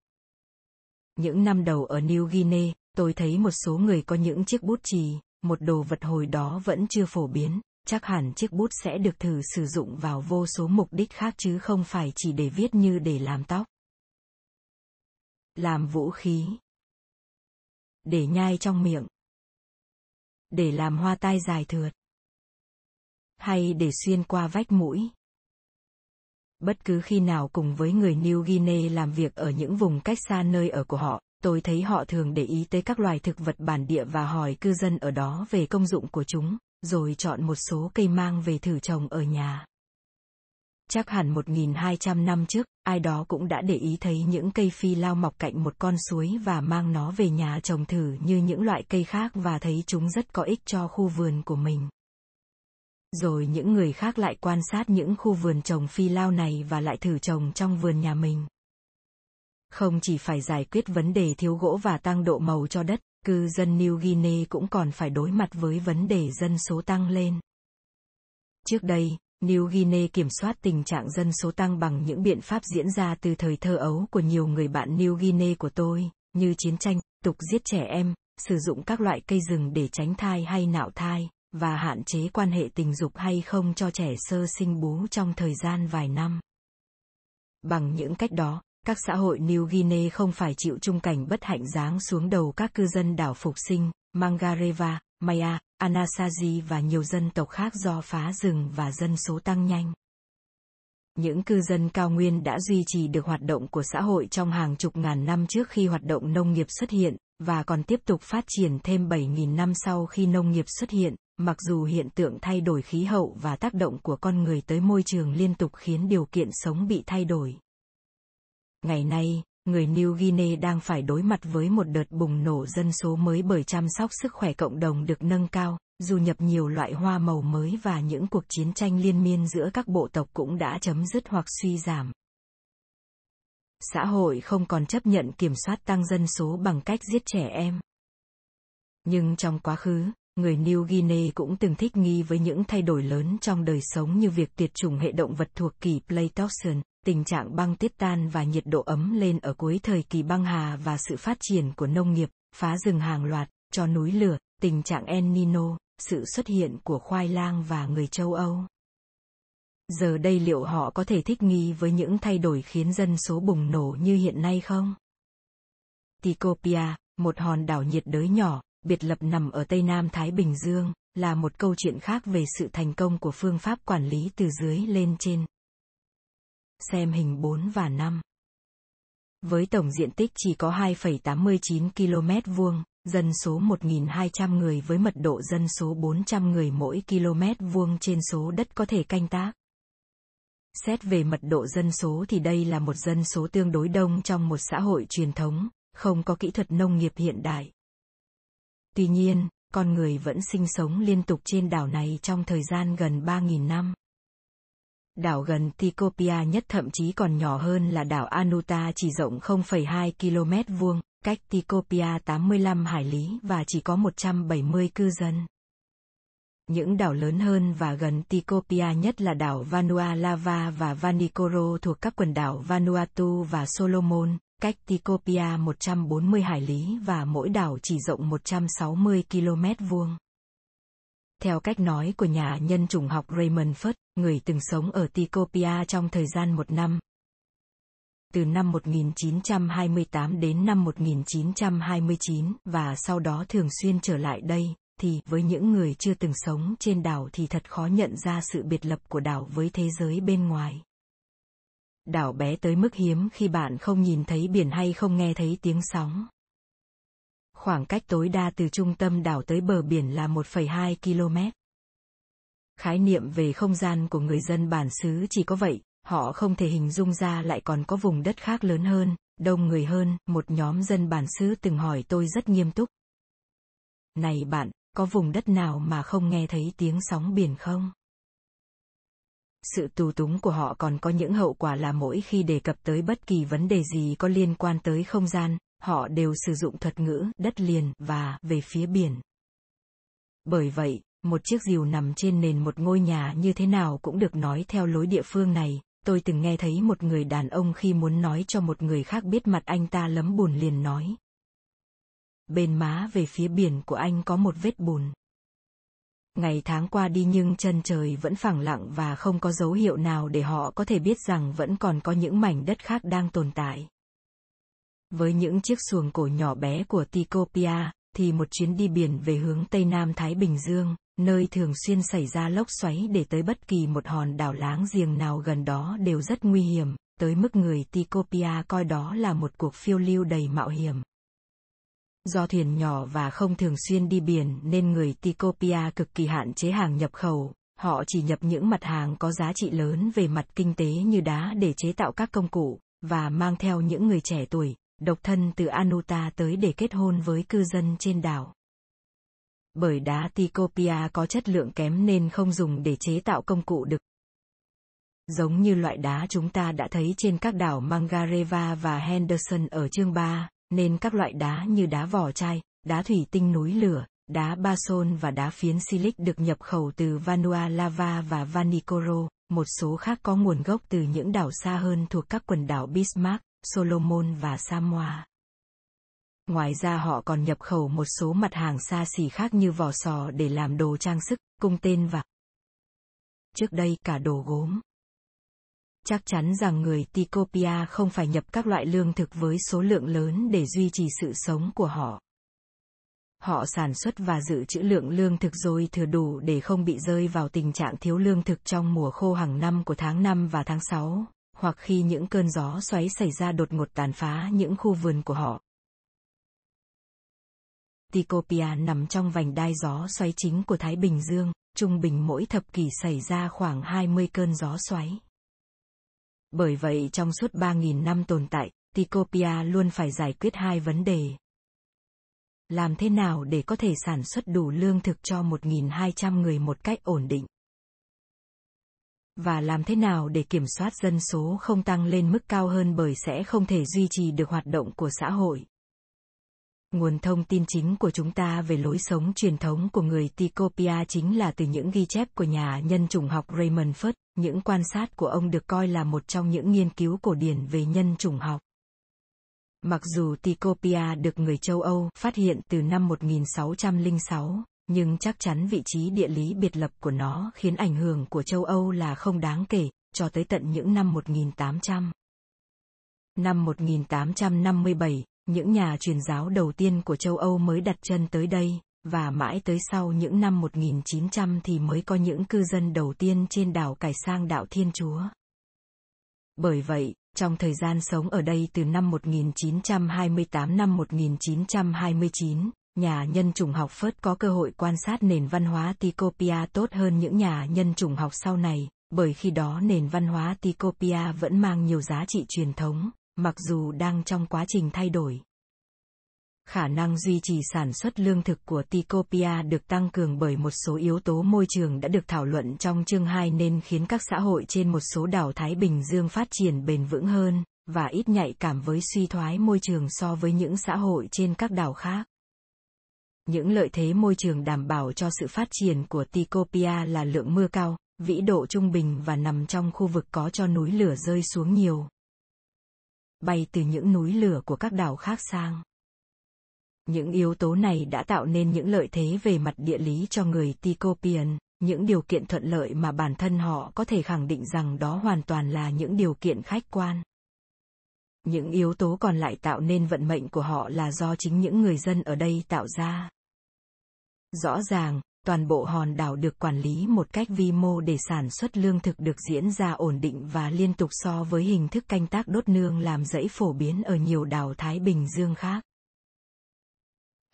Những năm đầu ở New Guinea, tôi thấy một số người có những chiếc bút chì, một đồ vật hồi đó vẫn chưa phổ biến, chắc hẳn chiếc bút sẽ được thử sử dụng vào vô số mục đích khác chứ không phải chỉ để viết như để làm tóc. Làm vũ khí. Để nhai trong miệng. Để làm hoa tai dài thượt. Hay để xuyên qua vách mũi. Bất cứ khi nào cùng với người New Guinea làm việc ở những vùng cách xa nơi ở của họ, tôi thấy họ thường để ý tới các loài thực vật bản địa và hỏi cư dân ở đó về công dụng của chúng, rồi chọn một số cây mang về thử trồng ở nhà. Chắc hẳn 1.200 năm trước, ai đó cũng đã để ý thấy những cây phi lao mọc cạnh một con suối và mang nó về nhà trồng thử như những loại cây khác và thấy chúng rất có ích cho khu vườn của mình. Rồi những người khác lại quan sát những khu vườn trồng phi lao này và lại thử trồng trong vườn nhà mình. Không chỉ phải giải quyết vấn đề thiếu gỗ và tăng độ màu cho đất, cư dân New Guinea cũng còn phải đối mặt với vấn đề dân số tăng lên. Trước đây, New Guinea kiểm soát tình trạng dân số tăng bằng những biện pháp diễn ra từ thời thơ ấu của nhiều người bạn New Guinea của tôi, như chiến tranh, tục giết trẻ em, sử dụng các loại cây rừng để tránh thai hay nạo thai, và hạn chế quan hệ tình dục hay không cho trẻ sơ sinh bú trong thời gian vài năm. Bằng những cách đó, các xã hội New Guinea không phải chịu chung cảnh bất hạnh giáng xuống đầu các cư dân đảo phục sinh, Mangareva, Maya, Anasazi và nhiều dân tộc khác do phá rừng và dân số tăng nhanh. Những cư dân cao nguyên đã duy trì được hoạt động của xã hội trong hàng chục ngàn năm trước khi hoạt động nông nghiệp xuất hiện, và còn tiếp tục phát triển thêm 7.000 năm sau khi nông nghiệp xuất hiện, mặc dù hiện tượng thay đổi khí hậu và tác động của con người tới môi trường liên tục khiến điều kiện sống bị thay đổi. Ngày nay, người New Guinea đang phải đối mặt với một đợt bùng nổ dân số mới bởi chăm sóc sức khỏe cộng đồng được nâng cao, du nhập nhiều loại hoa màu mới và những cuộc chiến tranh liên miên giữa các bộ tộc cũng đã chấm dứt hoặc suy giảm. Xã hội không còn chấp nhận kiểm soát tăng dân số bằng cách giết trẻ em. Nhưng trong quá khứ, người New Guinea cũng từng thích nghi với những thay đổi lớn trong đời sống như việc tuyệt chủng hệ động vật thuộc kỳ Pleistocene, tình trạng băng tiết tan và nhiệt độ ấm lên ở cuối thời kỳ băng hà và sự phát triển của nông nghiệp, phá rừng hàng loạt, cho núi lửa, tình trạng El Nino, sự xuất hiện của khoai lang và người châu Âu. Giờ đây liệu họ có thể thích nghi với những thay đổi khiến dân số bùng nổ như hiện nay không? Tikopia, một hòn đảo nhiệt đới nhỏ, biệt lập nằm ở Tây Nam Thái Bình Dương, là một câu chuyện khác về sự thành công của phương pháp quản lý từ dưới lên trên. Xem hình 4 và 5. Với tổng diện tích chỉ có 2,89 km vuông, dân số 1.200 người với mật độ dân số 400 người mỗi km vuông trên số đất có thể canh tác. Xét về mật độ dân số thì đây là một dân số tương đối đông trong một xã hội truyền thống, không có kỹ thuật nông nghiệp hiện đại. Tuy nhiên, con người vẫn sinh sống liên tục trên đảo này trong thời gian gần 3.000 năm. Đảo gần Tikopia nhất thậm chí còn nhỏ hơn là đảo Anuta chỉ rộng 0,2 km vuông, cách Tikopia 85 hải lý và chỉ có 170 cư dân. Những đảo lớn hơn và gần Tikopia nhất là đảo Vanuatu và Vanikoro thuộc các quần đảo Vanuatu và Solomon, cách Tikopia 140 hải lý và mỗi đảo chỉ rộng 160 km vuông. Theo cách nói của nhà nhân chủng học Raymond Phất, người từng sống ở Tikopia trong thời gian một năm, từ năm 1928 đến năm 1929 và sau đó thường xuyên trở lại đây, thì với những người chưa từng sống trên đảo thì thật khó nhận ra sự biệt lập của đảo với thế giới bên ngoài. Đảo bé tới mức hiếm khi bạn không nhìn thấy biển hay không nghe thấy tiếng sóng. Khoảng cách tối đa từ trung tâm đảo tới bờ biển là 1,2 km. Khái niệm về không gian của người dân bản xứ chỉ có vậy, họ không thể hình dung ra lại còn có vùng đất khác lớn hơn, đông người hơn, một nhóm dân bản xứ từng hỏi tôi rất nghiêm túc. Này bạn, có vùng đất nào mà không nghe thấy tiếng sóng biển không? Sự tù túng của họ còn có những hậu quả là mỗi khi đề cập tới bất kỳ vấn đề gì có liên quan tới không gian, họ đều sử dụng thuật ngữ đất liền và về phía biển. Bởi vậy, một chiếc diều nằm trên nền một ngôi nhà như thế nào cũng được nói theo lối địa phương này, tôi từng nghe thấy một người đàn ông khi muốn nói cho một người khác biết mặt anh ta lấm bùn liền nói. Bên má về phía biển của anh có một vết bùn. Ngày tháng qua đi nhưng chân trời vẫn phẳng lặng và không có dấu hiệu nào để họ có thể biết rằng vẫn còn có những mảnh đất khác đang tồn tại. Với những chiếc xuồng cổ nhỏ bé của Tikopia, thì một chuyến đi biển về hướng Tây Nam Thái Bình Dương, nơi thường xuyên xảy ra lốc xoáy để tới bất kỳ một hòn đảo láng giềng nào gần đó đều rất nguy hiểm, tới mức người Tikopia coi đó là một cuộc phiêu lưu đầy mạo hiểm. Do thuyền nhỏ và không thường xuyên đi biển nên người Tikopia cực kỳ hạn chế hàng nhập khẩu, họ chỉ nhập những mặt hàng có giá trị lớn về mặt kinh tế như đá để chế tạo các công cụ, và mang theo những người trẻ tuổi, độc thân từ Anuta tới để kết hôn với cư dân trên đảo bởi đá Tikopia có chất lượng kém nên không dùng để chế tạo công cụ được. Giống như loại đá chúng ta đã thấy trên các đảo Mangareva và Henderson ở chương 3, nên các loại đá như đá vỏ chai, đá thủy tinh núi lửa, đá basol và đá phiến silic được nhập khẩu từ Vanuatu và Vanikoro, một số khác có nguồn gốc từ những đảo xa hơn thuộc các quần đảo Bismarck, Solomon và Samoa. Ngoài ra họ còn nhập khẩu một số mặt hàng xa xỉ khác như vỏ sò để làm đồ trang sức, cung tên và trước đây cả đồ gốm. Chắc chắn rằng người Tikopia không phải nhập các loại lương thực với số lượng lớn để duy trì sự sống của họ. Họ sản xuất và dự trữ lượng lương thực rồi thừa đủ để không bị rơi vào tình trạng thiếu lương thực trong mùa khô hàng năm của tháng 5 và tháng 6, hoặc khi những cơn gió xoáy xảy ra đột ngột tàn phá những khu vườn của họ. Tikopia nằm trong vành đai gió xoáy chính của Thái Bình Dương, trung bình mỗi thập kỷ xảy ra khoảng 20 cơn gió xoáy. Bởi vậy trong suốt 3.000 năm tồn tại, Tikopia luôn phải giải quyết hai vấn đề. Làm thế nào để có thể sản xuất đủ lương thực cho 1.200 người một cách ổn định? Và làm thế nào để kiểm soát dân số không tăng lên mức cao hơn bởi sẽ không thể duy trì được hoạt động của xã hội? Nguồn thông tin chính của chúng ta về lối sống truyền thống của người Tikopia chính là từ những ghi chép của nhà nhân chủng học Raymond Firth, những quan sát của ông được coi là một trong những nghiên cứu cổ điển về nhân chủng học. Mặc dù Tikopia được người châu Âu phát hiện từ năm 1606, nhưng chắc chắn vị trí địa lý biệt lập của nó khiến ảnh hưởng của châu Âu là không đáng kể, cho tới tận những năm 1800. Năm 1857, những nhà truyền giáo đầu tiên của châu Âu mới đặt chân tới đây, và mãi tới sau những năm 1900 thì mới có những cư dân đầu tiên trên đảo cải sang đạo Thiên Chúa. Bởi vậy, trong thời gian sống ở đây từ năm 1928 năm 1929, nhà nhân chủng học Phớt có cơ hội quan sát nền văn hóa Tikopia tốt hơn những nhà nhân chủng học sau này, bởi khi đó nền văn hóa Tikopia vẫn mang nhiều giá trị truyền thống, mặc dù đang trong quá trình thay đổi. Khả năng duy trì sản xuất lương thực của Tikopia được tăng cường bởi một số yếu tố môi trường đã được thảo luận trong chương 2 nên khiến các xã hội trên một số đảo Thái Bình Dương phát triển bền vững hơn, và ít nhạy cảm với suy thoái môi trường so với những xã hội trên các đảo khác. Những lợi thế môi trường đảm bảo cho sự phát triển của Tikopia là lượng mưa cao, vĩ độ trung bình và nằm trong khu vực có cho núi lửa rơi xuống nhiều. Bay từ những núi lửa của các đảo khác sang. Những yếu tố này đã tạo nên những lợi thế về mặt địa lý cho người Tikopian, những điều kiện thuận lợi mà bản thân họ có thể khẳng định rằng đó hoàn toàn là những điều kiện khách quan. Những yếu tố còn lại tạo nên vận mệnh của họ là do chính những người dân ở đây tạo ra. Rõ ràng, toàn bộ hòn đảo được quản lý một cách vi mô để sản xuất lương thực được diễn ra ổn định và liên tục so với hình thức canh tác đốt nương làm rẫy phổ biến ở nhiều đảo Thái Bình Dương khác.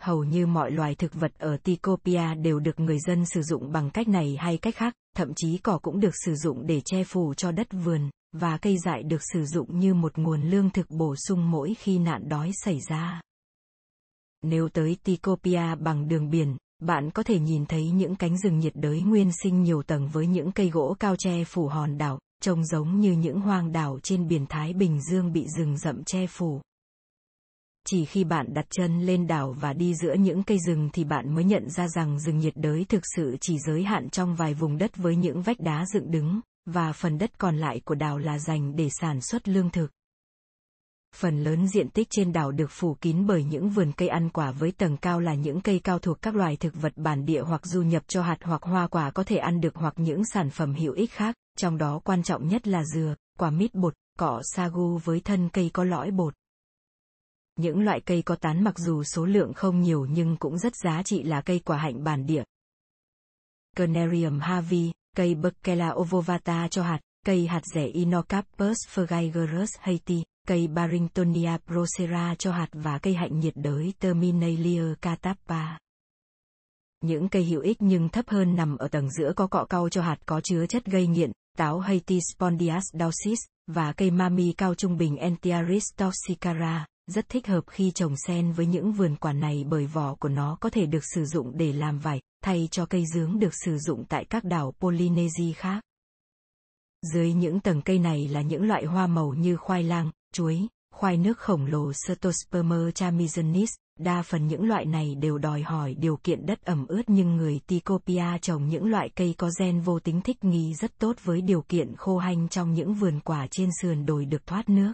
Hầu như mọi loài thực vật ở Tikopia đều được người dân sử dụng bằng cách này hay cách khác, thậm chí cỏ cũng được sử dụng để che phủ cho đất vườn, và cây dại được sử dụng như một nguồn lương thực bổ sung mỗi khi nạn đói xảy ra. Nếu tới Tikopia bằng đường biển, bạn có thể nhìn thấy những cánh rừng nhiệt đới nguyên sinh nhiều tầng với những cây gỗ cao che phủ hòn đảo, trông giống như những hoang đảo trên biển Thái Bình Dương bị rừng rậm che phủ. Chỉ khi bạn đặt chân lên đảo và đi giữa những cây rừng thì bạn mới nhận ra rằng rừng nhiệt đới thực sự chỉ giới hạn trong vài vùng đất với những vách đá dựng đứng, và phần đất còn lại của đảo là dành để sản xuất lương thực. Phần lớn diện tích trên đảo được phủ kín bởi những vườn cây ăn quả với tầng cao là những cây cao thuộc các loài thực vật bản địa hoặc du nhập cho hạt hoặc hoa quả có thể ăn được hoặc những sản phẩm hữu ích khác, trong đó quan trọng nhất là dừa, quả mít bột, cỏ sagu với thân cây có lõi bột. Những loại cây có tán mặc dù số lượng không nhiều nhưng cũng rất giá trị là cây quả hạnh bản địa. Canarium havi, cây Berkela ovovata cho hạt, cây hạt rẻ Inocarpus fergigerus haiti, cây Barringtonia procera cho hạt và cây hạnh nhiệt đới Terminalia catappa. Những cây hữu ích nhưng thấp hơn nằm ở tầng giữa có cọ cau cho hạt có chứa chất gây nghiện, táo Haiti Spondias dausis, và cây mami cao trung bình Entiaris toxicara, rất thích hợp khi trồng sen với những vườn quả này bởi vỏ của nó có thể được sử dụng để làm vải, thay cho cây dướng được sử dụng tại các đảo Polynesia khác. Dưới những tầng cây này là những loại hoa màu như khoai lang, chuối, khoai nước khổng lồ Certosperma chamizonis, đa phần những loại này đều đòi hỏi điều kiện đất ẩm ướt nhưng người Tikopia trồng những loại cây có gen vô tính thích nghi rất tốt với điều kiện khô hanh trong những vườn quả trên sườn đồi được thoát nước.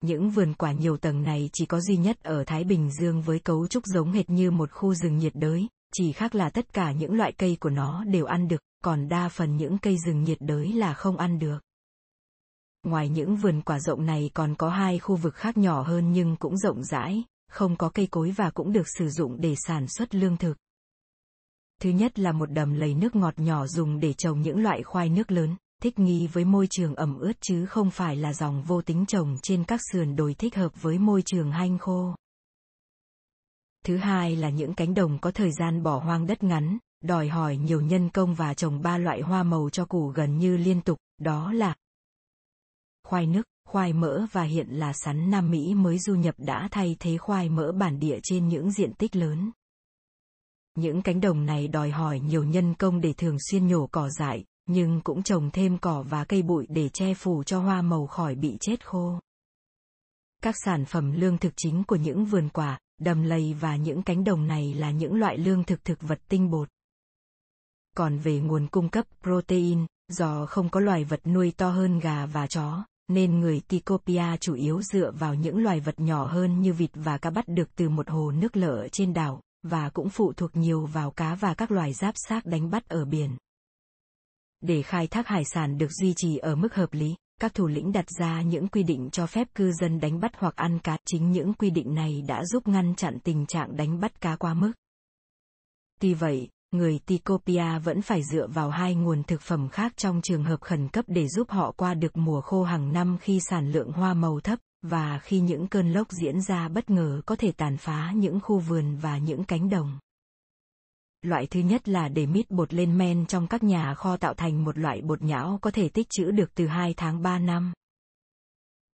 Những vườn quả nhiều tầng này chỉ có duy nhất ở Thái Bình Dương với cấu trúc giống hệt như một khu rừng nhiệt đới, chỉ khác là tất cả những loại cây của nó đều ăn được, còn đa phần những cây rừng nhiệt đới là không ăn được. Ngoài những vườn quả rộng này còn có hai khu vực khác nhỏ hơn nhưng cũng rộng rãi, không có cây cối và cũng được sử dụng để sản xuất lương thực. Thứ nhất là một đầm lầy nước ngọt nhỏ dùng để trồng những loại khoai nước lớn, thích nghi với môi trường ẩm ướt chứ không phải là dòng vô tính trồng trên các sườn đồi thích hợp với môi trường hanh khô. Thứ hai là những cánh đồng có thời gian bỏ hoang đất ngắn, đòi hỏi nhiều nhân công và trồng ba loại hoa màu cho củ gần như liên tục, đó là khoai nước, khoai mỡ và hiện là sắn Nam Mỹ mới du nhập đã thay thế khoai mỡ bản địa trên những diện tích lớn. Những cánh đồng này đòi hỏi nhiều nhân công để thường xuyên nhổ cỏ dại, nhưng cũng trồng thêm cỏ và cây bụi để che phủ cho hoa màu khỏi bị chết khô. Các sản phẩm lương thực chính của những vườn quả, đầm lầy và những cánh đồng này là những loại lương thực thực vật tinh bột. Còn về nguồn cung cấp protein, do không có loài vật nuôi to hơn gà và chó, nên người Tikopia chủ yếu dựa vào những loài vật nhỏ hơn như vịt và cá bắt được từ một hồ nước lợ trên đảo, và cũng phụ thuộc nhiều vào cá và các loài giáp xác đánh bắt ở biển. Để khai thác hải sản được duy trì ở mức hợp lý, các thủ lĩnh đặt ra những quy định cho phép cư dân đánh bắt hoặc ăn cá. Chính những quy định này đã giúp ngăn chặn tình trạng đánh bắt cá quá mức. Tuy vậy, người Tikopia vẫn phải dựa vào hai nguồn thực phẩm khác trong trường hợp khẩn cấp để giúp họ qua được mùa khô hàng năm khi sản lượng hoa màu thấp, và khi những cơn lốc diễn ra bất ngờ có thể tàn phá những khu vườn và những cánh đồng. Loại thứ nhất là để mít bột lên men trong các nhà kho tạo thành một loại bột nhão có thể tích trữ được từ 2 tháng 3 năm.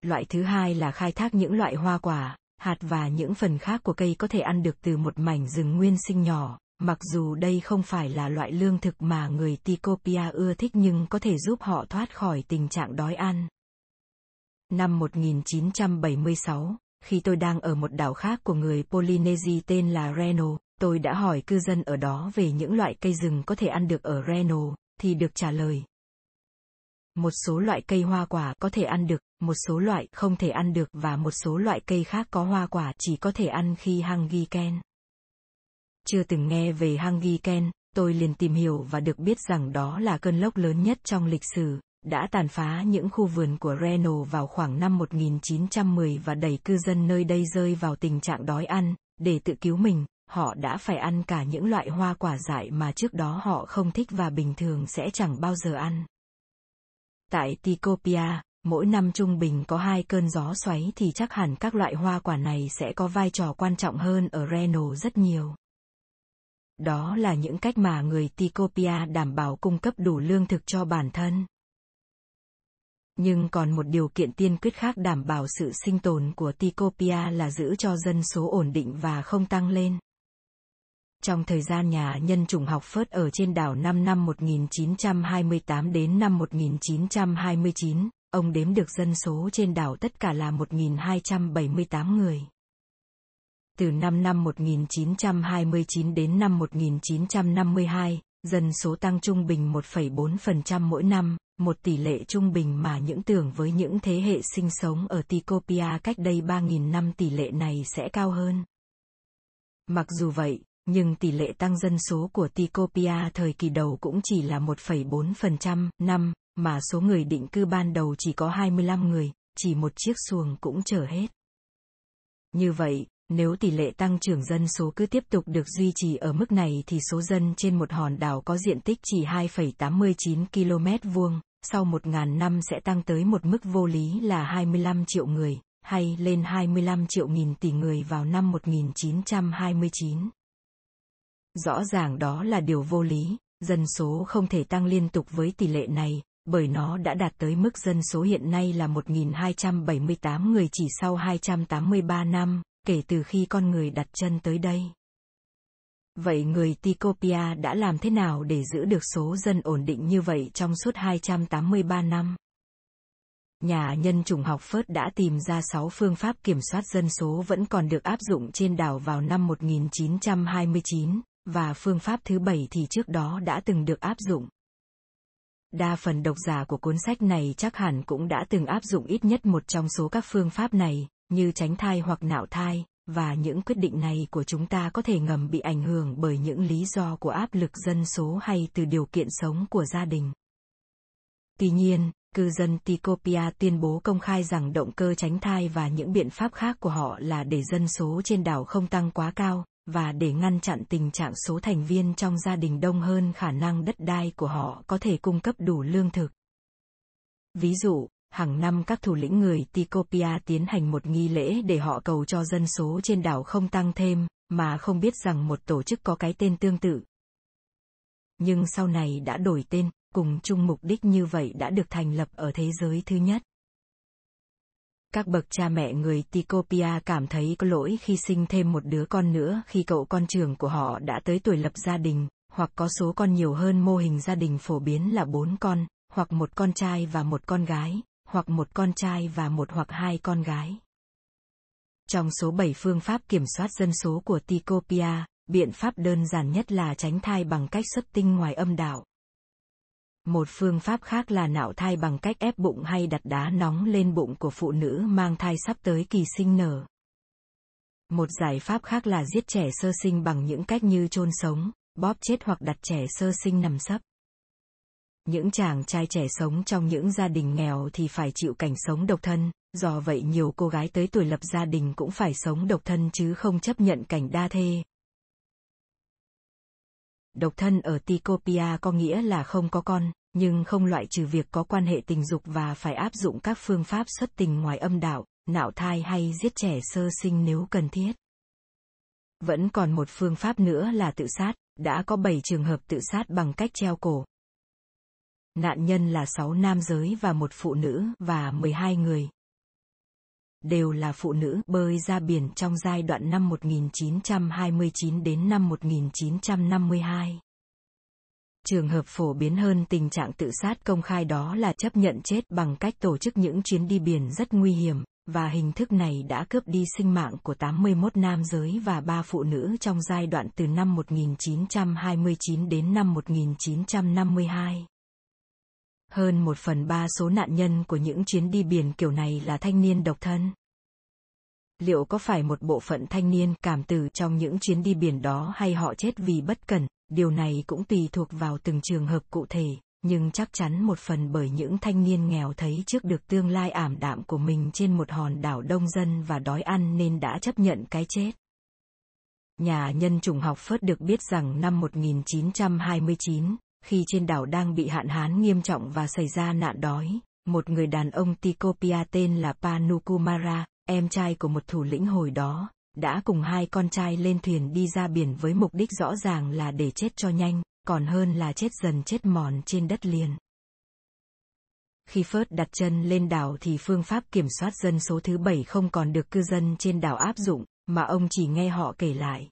Loại thứ hai là khai thác những loại hoa quả, hạt và những phần khác của cây có thể ăn được từ một mảnh rừng nguyên sinh nhỏ, mặc dù đây không phải là loại lương thực mà người Tikopia ưa thích nhưng có thể giúp họ thoát khỏi tình trạng đói ăn. Năm 1976, khi tôi đang ở một đảo khác của người Polynesia tên là Reno, tôi đã hỏi cư dân ở đó về những loại cây rừng có thể ăn được ở Reno, thì được trả lời. Một số loại cây hoa quả có thể ăn được, một số loại không thể ăn được và một số loại cây khác có hoa quả chỉ có thể ăn khi Hangi Ken. Chưa từng nghe về Hangi Ken, tôi liền tìm hiểu và được biết rằng đó là cơn lốc lớn nhất trong lịch sử, đã tàn phá những khu vườn của Reno vào khoảng năm 1910 và đẩy cư dân nơi đây rơi vào tình trạng đói ăn, để tự cứu mình, họ đã phải ăn cả những loại hoa quả dại mà trước đó họ không thích và bình thường sẽ chẳng bao giờ ăn. Tại Tikopia, mỗi năm trung bình có hai cơn gió xoáy thì chắc hẳn các loại hoa quả này sẽ có vai trò quan trọng hơn ở Reno rất nhiều. Đó là những cách mà người Tikopia đảm bảo cung cấp đủ lương thực cho bản thân. Nhưng còn một điều kiện tiên quyết khác đảm bảo sự sinh tồn của Tikopia là giữ cho dân số ổn định và không tăng lên. Trong thời gian nhà nhân chủng học phớt ở trên đảo 5 năm 1928 đến năm 1929, ông đếm được dân số trên đảo tất cả là 1.278 người. Từ năm năm 1929 đến năm 1952, dân số tăng trung bình 1,4% mỗi năm, một tỷ lệ trung bình mà những tưởng với những thế hệ sinh sống ở Tikopia cách đây 3.000 năm tỷ lệ này sẽ cao hơn. Mặc dù vậy, nhưng tỷ lệ tăng dân số của Tikopia thời kỳ đầu cũng chỉ là 1,4% năm, mà số người định cư ban đầu chỉ có 25 người, chỉ một chiếc xuồng cũng chở hết. Như vậy, nếu tỷ lệ tăng trưởng dân số cứ tiếp tục được duy trì ở mức này thì số dân trên một hòn đảo có diện tích chỉ 2,89 km vuông, sau 1.000 năm sẽ tăng tới một mức vô lý là 25 triệu người, hay lên 25 triệu nghìn tỷ người vào năm 1929. Rõ ràng đó là điều vô lý, dân số không thể tăng liên tục với tỷ lệ này, bởi nó đã đạt tới mức dân số hiện nay là 1.278 người chỉ sau 283 năm, kể từ khi con người đặt chân tới đây. Vậy người Tikopia đã làm thế nào để giữ được số dân ổn định như vậy trong suốt 283 năm? Nhà nhân chủng học Phớt đã tìm ra 6 phương pháp kiểm soát dân số vẫn còn được áp dụng trên đảo vào năm 1929, và phương pháp thứ bảy thì trước đó đã từng được áp dụng. Đa phần độc giả của cuốn sách này chắc hẳn cũng đã từng áp dụng ít nhất một trong số các phương pháp này, như tránh thai hoặc nạo thai, và những quyết định này của chúng ta có thể ngầm bị ảnh hưởng bởi những lý do của áp lực dân số hay từ điều kiện sống của gia đình. Tuy nhiên, cư dân Tikopia tuyên bố công khai rằng động cơ tránh thai và những biện pháp khác của họ là để dân số trên đảo không tăng quá cao, và để ngăn chặn tình trạng số thành viên trong gia đình đông hơn khả năng đất đai của họ có thể cung cấp đủ lương thực. Ví dụ, hàng năm các thủ lĩnh người Tikopia tiến hành một nghi lễ để họ cầu cho dân số trên đảo không tăng thêm, mà không biết rằng một tổ chức có cái tên tương tự. Nhưng sau này đã đổi tên, cùng chung mục đích như vậy đã được thành lập ở thế giới thứ nhất. Các bậc cha mẹ người Tikopia cảm thấy có lỗi khi sinh thêm một đứa con nữa khi cậu con trưởng của họ đã tới tuổi lập gia đình, hoặc có số con nhiều hơn mô hình gia đình phổ biến là bốn con, hoặc một con trai và một con gái, hoặc một con trai và một hoặc hai con gái. Trong số 7 phương pháp kiểm soát dân số của Tikopia, biện pháp đơn giản nhất là tránh thai bằng cách xuất tinh ngoài âm đạo. Một phương pháp khác là nạo thai bằng cách ép bụng hay đặt đá nóng lên bụng của phụ nữ mang thai sắp tới kỳ sinh nở. Một giải pháp khác là giết trẻ sơ sinh bằng những cách như chôn sống, bóp chết hoặc đặt trẻ sơ sinh nằm sấp. Những chàng trai trẻ sống trong những gia đình nghèo thì phải chịu cảnh sống độc thân, do vậy nhiều cô gái tới tuổi lập gia đình cũng phải sống độc thân chứ không chấp nhận cảnh đa thê. Độc thân ở Tikopia có nghĩa là không có con, nhưng không loại trừ việc có quan hệ tình dục và phải áp dụng các phương pháp xuất tình ngoài âm đạo, nạo thai hay giết trẻ sơ sinh nếu cần thiết. Vẫn còn một phương pháp nữa là tự sát, đã có 7 trường hợp tự sát bằng cách treo cổ, Nạn nhân là 6 nam giới và một phụ nữ và 12 người. Đều là phụ nữ bơi ra biển trong giai đoạn năm 1929 đến năm 1952. Trường hợp phổ biến hơn tình trạng tự sát công khai đó là chấp nhận chết bằng cách tổ chức những chuyến đi biển rất nguy hiểm, và hình thức này đã cướp đi sinh mạng của 81 nam giới và 3 phụ nữ trong giai đoạn từ năm 1929 đến năm 1952. Hơn một phần ba số nạn nhân của những chuyến đi biển kiểu này là thanh niên độc thân. Liệu có phải một bộ phận thanh niên cảm tử trong những chuyến đi biển đó hay họ chết vì bất cẩn, điều này cũng tùy thuộc vào từng trường hợp cụ thể, nhưng chắc chắn một phần bởi những thanh niên nghèo thấy trước được tương lai ảm đạm của mình trên một hòn đảo đông dân và đói ăn nên đã chấp nhận cái chết. Nhà nhân chủng học Phớt được biết rằng năm 1929, khi trên đảo đang bị hạn hán nghiêm trọng và xảy ra nạn đói, một người đàn ông Tikopia tên là Panukumara, em trai của một thủ lĩnh hồi đó, đã cùng hai con trai lên thuyền đi ra biển với mục đích rõ ràng là để chết cho nhanh, còn hơn là chết dần chết mòn trên đất liền. Khi Phớt đặt chân lên đảo thì phương pháp kiểm soát dân số thứ bảy không còn được cư dân trên đảo áp dụng, mà ông chỉ nghe họ kể lại.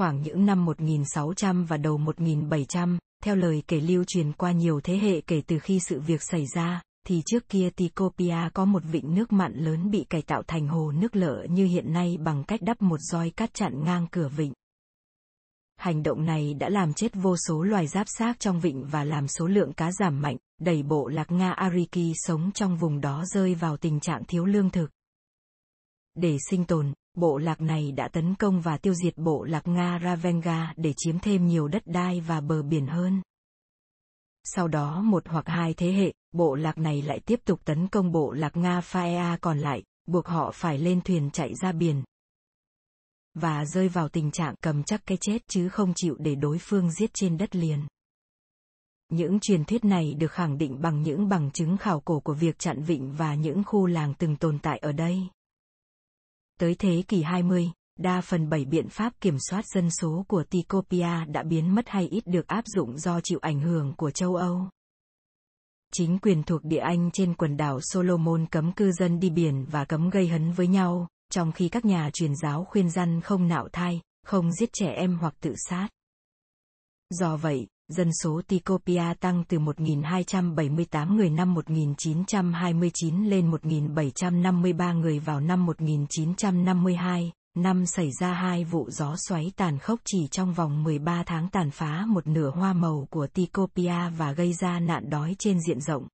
Khoảng những năm 1600 và đầu 1700, theo lời kể lưu truyền qua nhiều thế hệ kể từ khi sự việc xảy ra, thì trước kia Tikopia có một vịnh nước mặn lớn bị cải tạo thành hồ nước lợ như hiện nay bằng cách đắp một roi cát chặn ngang cửa vịnh. Hành động này đã làm chết vô số loài giáp xác trong vịnh và làm số lượng cá giảm mạnh, đẩy bộ lạc Nga Ariki sống trong vùng đó rơi vào tình trạng thiếu lương thực. Để sinh tồn, bộ lạc này đã tấn công và tiêu diệt bộ lạc Nga Ravenga để chiếm thêm nhiều đất đai và bờ biển hơn. Sau đó một hoặc hai thế hệ, bộ lạc này lại tiếp tục tấn công bộ lạc Nga Phaea còn lại, buộc họ phải lên thuyền chạy ra biển. Và rơi vào tình trạng cầm chắc cái chết chứ không chịu để đối phương giết trên đất liền. Những truyền thuyết này được khẳng định bằng những bằng chứng khảo cổ của việc chặn vịnh và những khu làng từng tồn tại ở đây. Tới thế kỷ 20, đa phần bảy biện pháp kiểm soát dân số của Tikopia đã biến mất hay ít được áp dụng do chịu ảnh hưởng của châu Âu. Chính quyền thuộc địa Anh trên quần đảo Solomon cấm cư dân đi biển và cấm gây hấn với nhau, trong khi các nhà truyền giáo khuyên răn không nạo thai, không giết trẻ em hoặc tự sát. Do vậy, dân số Tikopia tăng từ 1.278 người năm 1929 lên 1.753 người vào năm 1952, năm xảy ra hai vụ gió xoáy tàn khốc chỉ trong vòng 13 tháng tàn phá một nửa hoa màu của Tikopia và gây ra nạn đói trên diện rộng.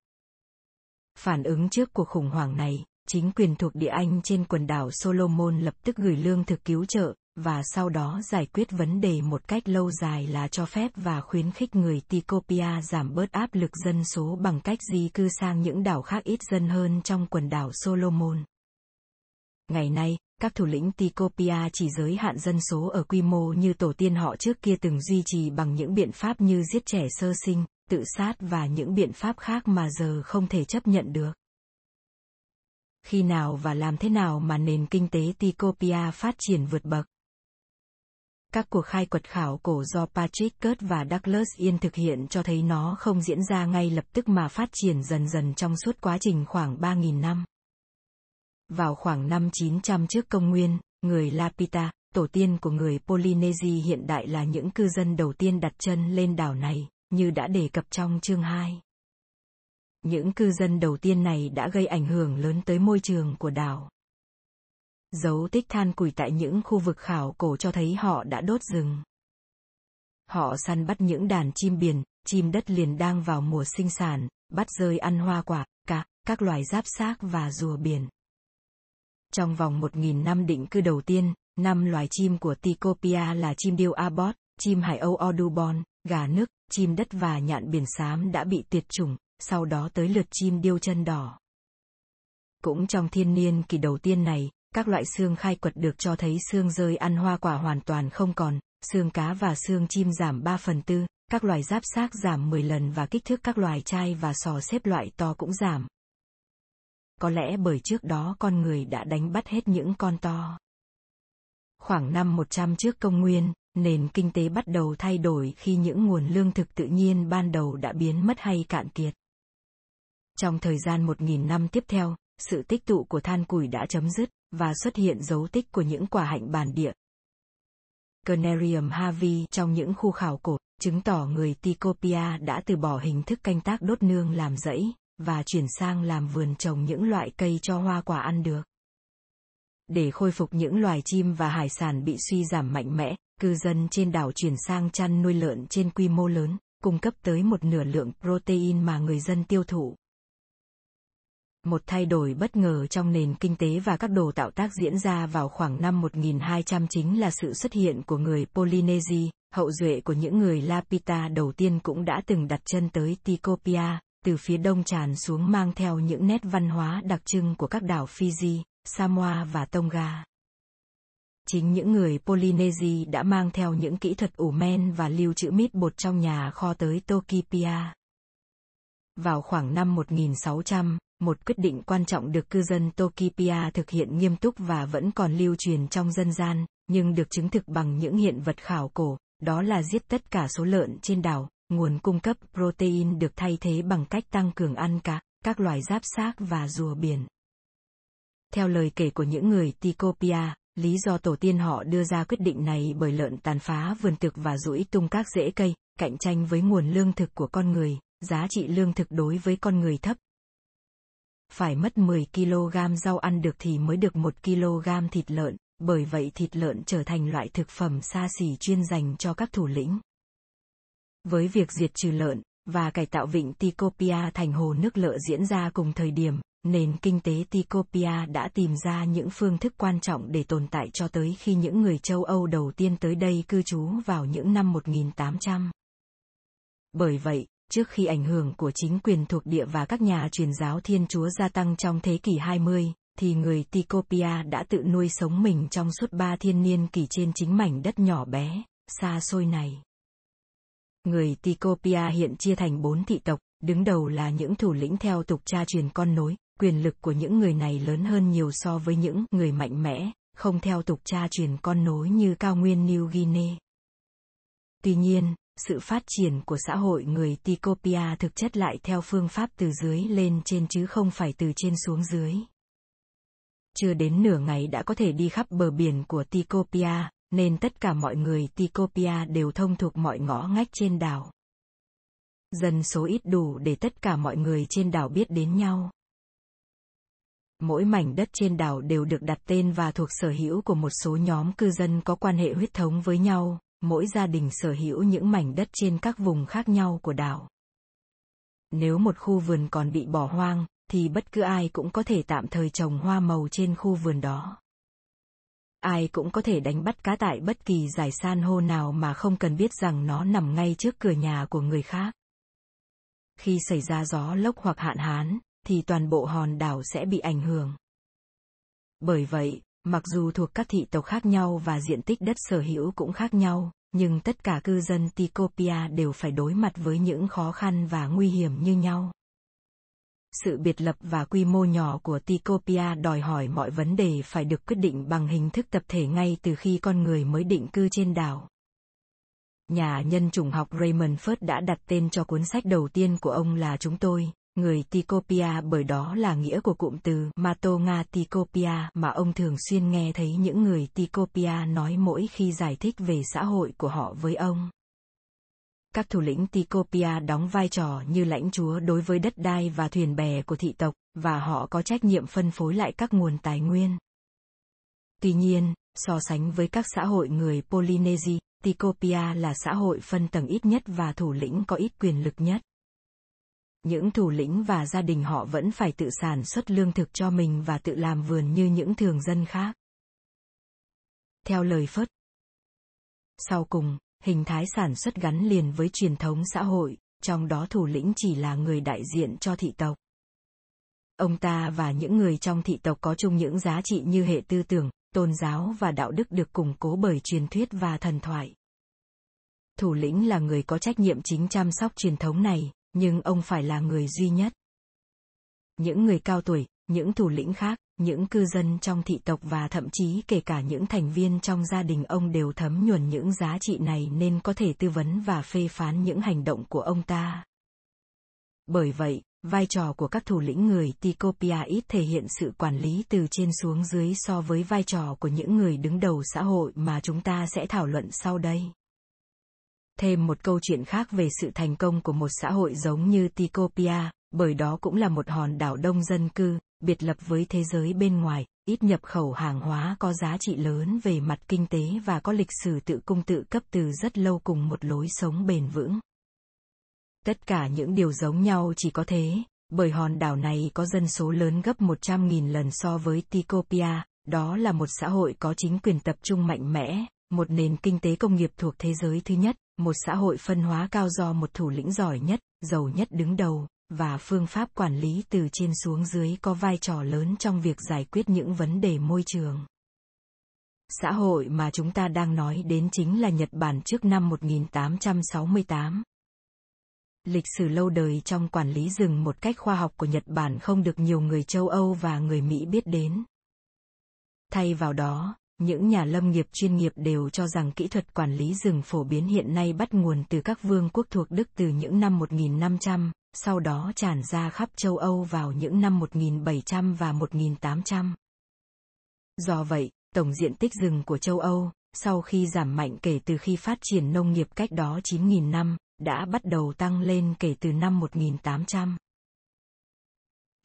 Phản ứng trước cuộc khủng hoảng này, chính quyền thuộc địa Anh trên quần đảo Solomon lập tức gửi lương thực cứu trợ, và sau đó giải quyết vấn đề một cách lâu dài là cho phép và khuyến khích người Tikopia giảm bớt áp lực dân số bằng cách di cư sang những đảo khác ít dân hơn trong quần đảo Solomon. Ngày nay, các thủ lĩnh Tikopia chỉ giới hạn dân số ở quy mô như tổ tiên họ trước kia từng duy trì bằng những biện pháp như giết trẻ sơ sinh, tự sát và những biện pháp khác mà giờ không thể chấp nhận được. Khi nào và làm thế nào mà nền kinh tế Tikopia phát triển vượt bậc? Các cuộc khai quật khảo cổ do Patrick Kurt và Douglas Yên thực hiện cho thấy nó không diễn ra ngay lập tức mà phát triển dần dần trong suốt quá trình khoảng 3.000 năm. Vào khoảng năm 900 trước công nguyên, người Lapita, tổ tiên của người Polynesia hiện đại là những cư dân đầu tiên đặt chân lên đảo này, như đã đề cập trong chương 2. Những cư dân đầu tiên này đã gây ảnh hưởng lớn tới môi trường của đảo. Dấu tích than củi tại những khu vực khảo cổ cho thấy họ đã đốt rừng. Họ săn bắt những đàn chim biển, chim đất liền đang vào mùa sinh sản, bắt rơi ăn hoa quả, cá, các loài giáp xác và rùa biển. Trong vòng 1.000 năm định cư đầu tiên, năm loài chim của Tikopia là chim điêu Abbot, chim hải âu Audubon, gà nước, chim đất và nhạn biển xám đã bị tuyệt chủng, sau đó tới lượt chim điêu chân đỏ. Cũng trong thiên niên kỳ đầu tiên này, các loại xương khai quật được cho thấy xương rơi ăn hoa quả hoàn toàn không còn, xương cá và xương chim giảm 3 phần tư, các loài giáp xác giảm 10 lần và kích thước các loài chai và sò xếp loại to cũng giảm. Có lẽ bởi trước đó con người đã đánh bắt hết những con to. Khoảng năm 100 trước công nguyên, nền kinh tế bắt đầu thay đổi khi những nguồn lương thực tự nhiên ban đầu đã biến mất hay cạn kiệt. Trong thời gian 1.000 năm tiếp theo, sự tích tụ của than củi đã chấm dứt, và xuất hiện dấu tích của những quả hạnh bản địa. Canarium Harvey trong những khu khảo cổ, chứng tỏ người Ticopia đã từ bỏ hình thức canh tác đốt nương làm rẫy, và chuyển sang làm vườn trồng những loại cây cho hoa quả ăn được. Để khôi phục những loài chim và hải sản bị suy giảm mạnh mẽ, cư dân trên đảo chuyển sang chăn nuôi lợn trên quy mô lớn, cung cấp tới một nửa lượng protein mà người dân tiêu thụ. Một thay đổi bất ngờ trong nền kinh tế và các đồ tạo tác diễn ra vào khoảng năm 1200 chính là sự xuất hiện của người Polynesia, hậu duệ của những người Lapita đầu tiên cũng đã từng đặt chân tới Tikopia, từ phía đông tràn xuống mang theo những nét văn hóa đặc trưng của các đảo Fiji, Samoa và Tonga. Chính những người Polynesia đã mang theo những kỹ thuật ủ men và lưu trữ mít bột trong nhà kho tới Tokipia. Vào khoảng năm 1600, một quyết định quan trọng được cư dân Tokipia thực hiện nghiêm túc và vẫn còn lưu truyền trong dân gian, nhưng được chứng thực bằng những hiện vật khảo cổ, đó là giết tất cả số lợn trên đảo, nguồn cung cấp protein được thay thế bằng cách tăng cường ăn cá, các loài giáp xác và rùa biển. Theo lời kể của những người Tikopia, lý do tổ tiên họ đưa ra quyết định này bởi lợn tàn phá vườn thực và rũi tung các rễ cây, cạnh tranh với nguồn lương thực của con người, giá trị lương thực đối với con người thấp. Phải mất 10 kg rau ăn được thì mới được 1 kg thịt lợn, bởi vậy thịt lợn trở thành loại thực phẩm xa xỉ chuyên dành cho các thủ lĩnh. Với việc diệt trừ lợn, và cải tạo vịnh Tikopia thành hồ nước lợ diễn ra cùng thời điểm, nền kinh tế Tikopia đã tìm ra những phương thức quan trọng để tồn tại cho tới khi những người châu Âu đầu tiên tới đây cư trú vào những năm 1800. Bởi vậy, trước khi ảnh hưởng của chính quyền thuộc địa và các nhà truyền giáo Thiên Chúa gia tăng trong thế kỷ 20, thì người Tikopia đã tự nuôi sống mình trong suốt ba thiên niên kỷ trên chính mảnh đất nhỏ bé, xa xôi này. Người Tikopia hiện chia thành bốn thị tộc, đứng đầu là những thủ lĩnh theo tục cha truyền con nối, quyền lực của những người này lớn hơn nhiều so với những người mạnh mẽ, không theo tục cha truyền con nối như cao nguyên New Guinea. Tuy nhiên, sự phát triển của xã hội người Tikopia thực chất lại theo phương pháp từ dưới lên trên chứ không phải từ trên xuống dưới. Chưa đến nửa ngày đã có thể đi khắp bờ biển của Tikopia, nên tất cả mọi người Tikopia đều thông thuộc mọi ngõ ngách trên đảo. Dân số ít đủ để tất cả mọi người trên đảo biết đến nhau. Mỗi mảnh đất trên đảo đều được đặt tên và thuộc sở hữu của một số nhóm cư dân có quan hệ huyết thống với nhau, mỗi gia đình sở hữu những mảnh đất trên các vùng khác nhau của đảo. Nếu một khu vườn còn bị bỏ hoang, thì bất cứ ai cũng có thể tạm thời trồng hoa màu trên khu vườn đó. Ai cũng có thể đánh bắt cá tại bất kỳ giải san hô nào mà không cần biết rằng nó nằm ngay trước cửa nhà của người khác. Khi xảy ra gió lốc hoặc hạn hán, thì toàn bộ hòn đảo sẽ bị ảnh hưởng. Bởi vậy, mặc dù thuộc các thị tộc khác nhau và diện tích đất sở hữu cũng khác nhau, nhưng tất cả cư dân Tikopia đều phải đối mặt với những khó khăn và nguy hiểm như nhau. Sự biệt lập và quy mô nhỏ của Tikopia đòi hỏi mọi vấn đề phải được quyết định bằng hình thức tập thể ngay từ khi con người mới định cư trên đảo. Nhà nhân chủng học Raymond Firth đã đặt tên cho cuốn sách đầu tiên của ông là Chúng tôi, người Tikopia bởi đó là nghĩa của cụm từ Matonga Tikopia mà ông thường xuyên nghe thấy những người Tikopia nói mỗi khi giải thích về xã hội của họ với ông. Các thủ lĩnh Tikopia đóng vai trò như lãnh chúa đối với đất đai và thuyền bè của thị tộc, và họ có trách nhiệm phân phối lại các nguồn tài nguyên. Tuy nhiên, so sánh với các xã hội người Polynesia, Tikopia là xã hội phân tầng ít nhất và thủ lĩnh có ít quyền lực nhất những thủ lĩnh và gia đình họ vẫn phải tự sản xuất lương thực cho mình và tự làm vườn như những thường dân khác. Theo lời Phất. Sau cùng, hình thái sản xuất gắn liền với truyền thống xã hội, trong đó thủ lĩnh chỉ là người đại diện cho thị tộc. Ông ta và những người trong thị tộc có chung những giá trị như hệ tư tưởng, tôn giáo và đạo đức được củng cố bởi truyền thuyết và thần thoại. Thủ lĩnh là người có trách nhiệm chính chăm sóc truyền thống này, nhưng ông phải là người duy nhất. Những người cao tuổi, những thủ lĩnh khác, những cư dân trong thị tộc và thậm chí kể cả những thành viên trong gia đình ông đều thấm nhuần những giá trị này nên có thể tư vấn và phê phán những hành động của ông ta. Bởi vậy, vai trò của các thủ lĩnh người Tikopia ít thể hiện sự quản lý từ trên xuống dưới so với vai trò của những người đứng đầu xã hội mà chúng ta sẽ thảo luận sau đây. Thêm một câu chuyện khác về sự thành công của một xã hội giống như Tikopia, bởi đó cũng là một hòn đảo đông dân cư, biệt lập với thế giới bên ngoài, ít nhập khẩu hàng hóa có giá trị lớn về mặt kinh tế và có lịch sử tự cung tự cấp từ rất lâu cùng một lối sống bền vững. Tất cả những điều giống nhau chỉ có thế, bởi hòn đảo này có dân số lớn gấp 100.000 lần so với Tikopia, đó là một xã hội có chính quyền tập trung mạnh mẽ, một nền kinh tế công nghiệp thuộc thế giới thứ nhất, một xã hội phân hóa cao do một thủ lĩnh giỏi nhất, giàu nhất đứng đầu, và phương pháp quản lý từ trên xuống dưới có vai trò lớn trong việc giải quyết những vấn đề môi trường. Xã hội mà chúng ta đang nói đến chính là Nhật Bản trước năm 1868. Lịch sử lâu đời trong quản lý rừng một cách khoa học của Nhật Bản không được nhiều người châu Âu và người Mỹ biết đến. Thay vào đó, những nhà lâm nghiệp chuyên nghiệp đều cho rằng kỹ thuật quản lý rừng phổ biến hiện nay bắt nguồn từ các vương quốc thuộc Đức từ những năm 1500, sau đó tràn ra khắp châu Âu vào những năm 1700 và 1800. Do vậy, tổng diện tích rừng của châu Âu, sau khi giảm mạnh kể từ khi phát triển nông nghiệp cách đó 9.000 năm, đã bắt đầu tăng lên kể từ năm 1800.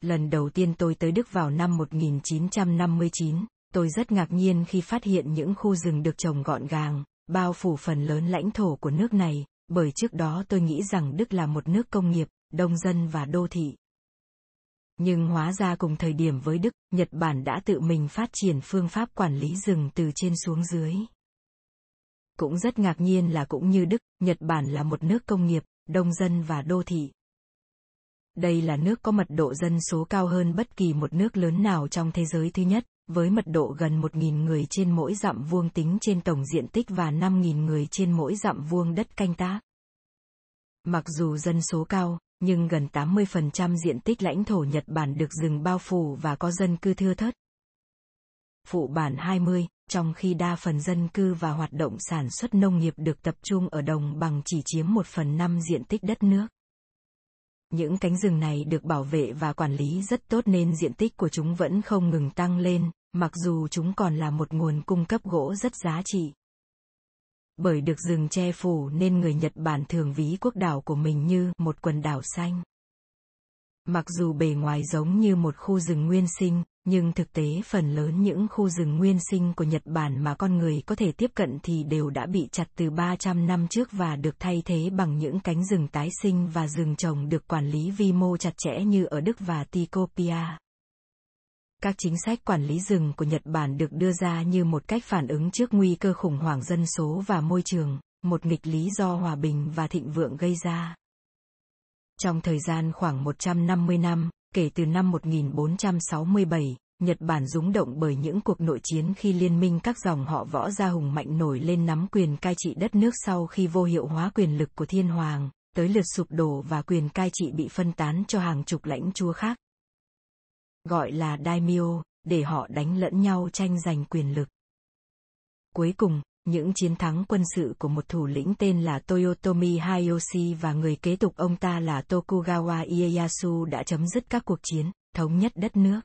Lần đầu tiên tôi tới Đức vào năm 1959, tôi rất ngạc nhiên khi phát hiện những khu rừng được trồng gọn gàng, bao phủ phần lớn lãnh thổ của nước này, bởi trước đó tôi nghĩ rằng Đức là một nước công nghiệp, đông dân và đô thị. Nhưng hóa ra cùng thời điểm với Đức, Nhật Bản đã tự mình phát triển phương pháp quản lý rừng từ trên xuống dưới. Cũng rất ngạc nhiên là cũng như Đức, Nhật Bản là một nước công nghiệp, đông dân và đô thị. Đây là nước có mật độ dân số cao hơn bất kỳ một nước lớn nào trong thế giới thứ nhất, với mật độ gần 1.000 người trên mỗi dặm vuông tính trên tổng diện tích và 5.000 người trên mỗi dặm vuông đất canh tác. Mặc dù dân số cao, nhưng gần 80% diện tích lãnh thổ Nhật Bản được rừng bao phủ và có dân cư thưa thớt. Phụ bản 20, trong khi đa phần dân cư và hoạt động sản xuất nông nghiệp được tập trung ở đồng bằng chỉ chiếm 1 phần 5 diện tích đất nước. Những cánh rừng này được bảo vệ và quản lý rất tốt nên diện tích của chúng vẫn không ngừng tăng lên, mặc dù chúng còn là một nguồn cung cấp gỗ rất giá trị. Bởi được rừng che phủ nên người Nhật Bản thường ví quốc đảo của mình như một quần đảo xanh. Mặc dù bề ngoài giống như một khu rừng nguyên sinh, nhưng thực tế phần lớn những khu rừng nguyên sinh của Nhật Bản mà con người có thể tiếp cận thì đều đã bị chặt từ 300 năm trước và được thay thế bằng những cánh rừng tái sinh và rừng trồng được quản lý vi mô chặt chẽ như ở Đức và Tikopia. Các chính sách quản lý rừng của Nhật Bản được đưa ra như một cách phản ứng trước nguy cơ khủng hoảng dân số và môi trường, một nghịch lý do hòa bình và thịnh vượng gây ra. Trong thời gian khoảng 150 năm, kể từ năm 1467, Nhật Bản rúng động bởi những cuộc nội chiến khi liên minh các dòng họ võ gia hùng mạnh nổi lên nắm quyền cai trị đất nước sau khi vô hiệu hóa quyền lực của thiên hoàng, tới lượt sụp đổ và quyền cai trị bị phân tán cho hàng chục lãnh chúa khác. Gọi là daimyo, để họ đánh lẫn nhau tranh giành quyền lực. Cuối cùng, những chiến thắng quân sự của một thủ lĩnh tên là Toyotomi Hayashi và người kế tục ông ta là Tokugawa Ieyasu đã chấm dứt các cuộc chiến, thống nhất đất nước.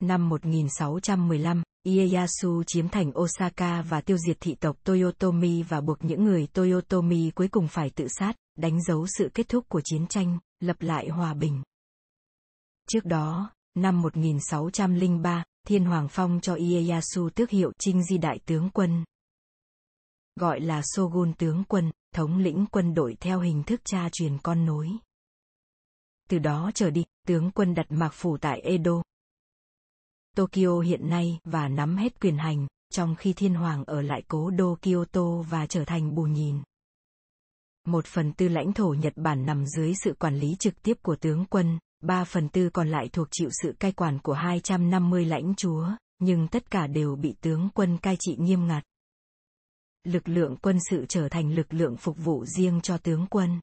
Năm 1615, Ieyasu chiếm thành Osaka và tiêu diệt thị tộc Toyotomi và buộc những người Toyotomi cuối cùng phải tự sát, đánh dấu sự kết thúc của chiến tranh, lập lại hòa bình. Trước đó, năm 1603, Thiên Hoàng Phong cho Ieyasu tước hiệu Trinh Di Đại Tướng Quân. Gọi là Shogun Tướng Quân, thống lĩnh quân đội theo hình thức cha truyền con nối. Từ đó trở đi, tướng quân đặt mạc phủ tại Edo, Tokyo hiện nay và nắm hết quyền hành, trong khi thiên hoàng ở lại cố đô Kyoto và trở thành bù nhìn. Một phần tư lãnh thổ Nhật Bản nằm dưới sự quản lý trực tiếp của tướng quân, 3 phần tư còn lại thuộc chịu sự cai quản của 250 lãnh chúa, nhưng tất cả đều bị tướng quân cai trị nghiêm ngặt. Lực lượng quân sự trở thành lực lượng phục vụ riêng cho tướng quân.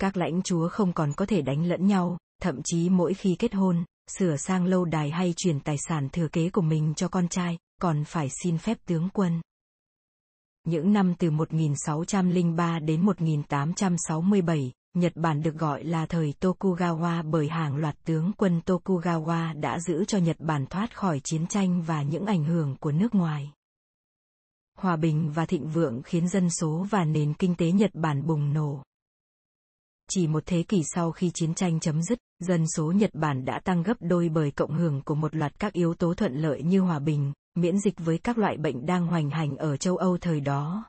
Các lãnh chúa không còn có thể đánh lẫn nhau, thậm chí mỗi khi kết hôn, sửa sang lâu đài hay chuyển tài sản thừa kế của mình cho con trai, còn phải xin phép tướng quân. Những năm từ 1603 đến 1867, Nhật Bản được gọi là thời Tokugawa bởi hàng loạt tướng quân Tokugawa đã giữ cho Nhật Bản thoát khỏi chiến tranh và những ảnh hưởng của nước ngoài. hòa bình và thịnh vượng khiến dân số và nền kinh tế Nhật Bản bùng nổ. Chỉ một thế kỷ sau khi chiến tranh chấm dứt, dân số Nhật Bản đã tăng gấp đôi bởi cộng hưởng của một loạt các yếu tố thuận lợi như hòa bình, miễn dịch với các loại bệnh đang hoành hành ở châu Âu thời đó.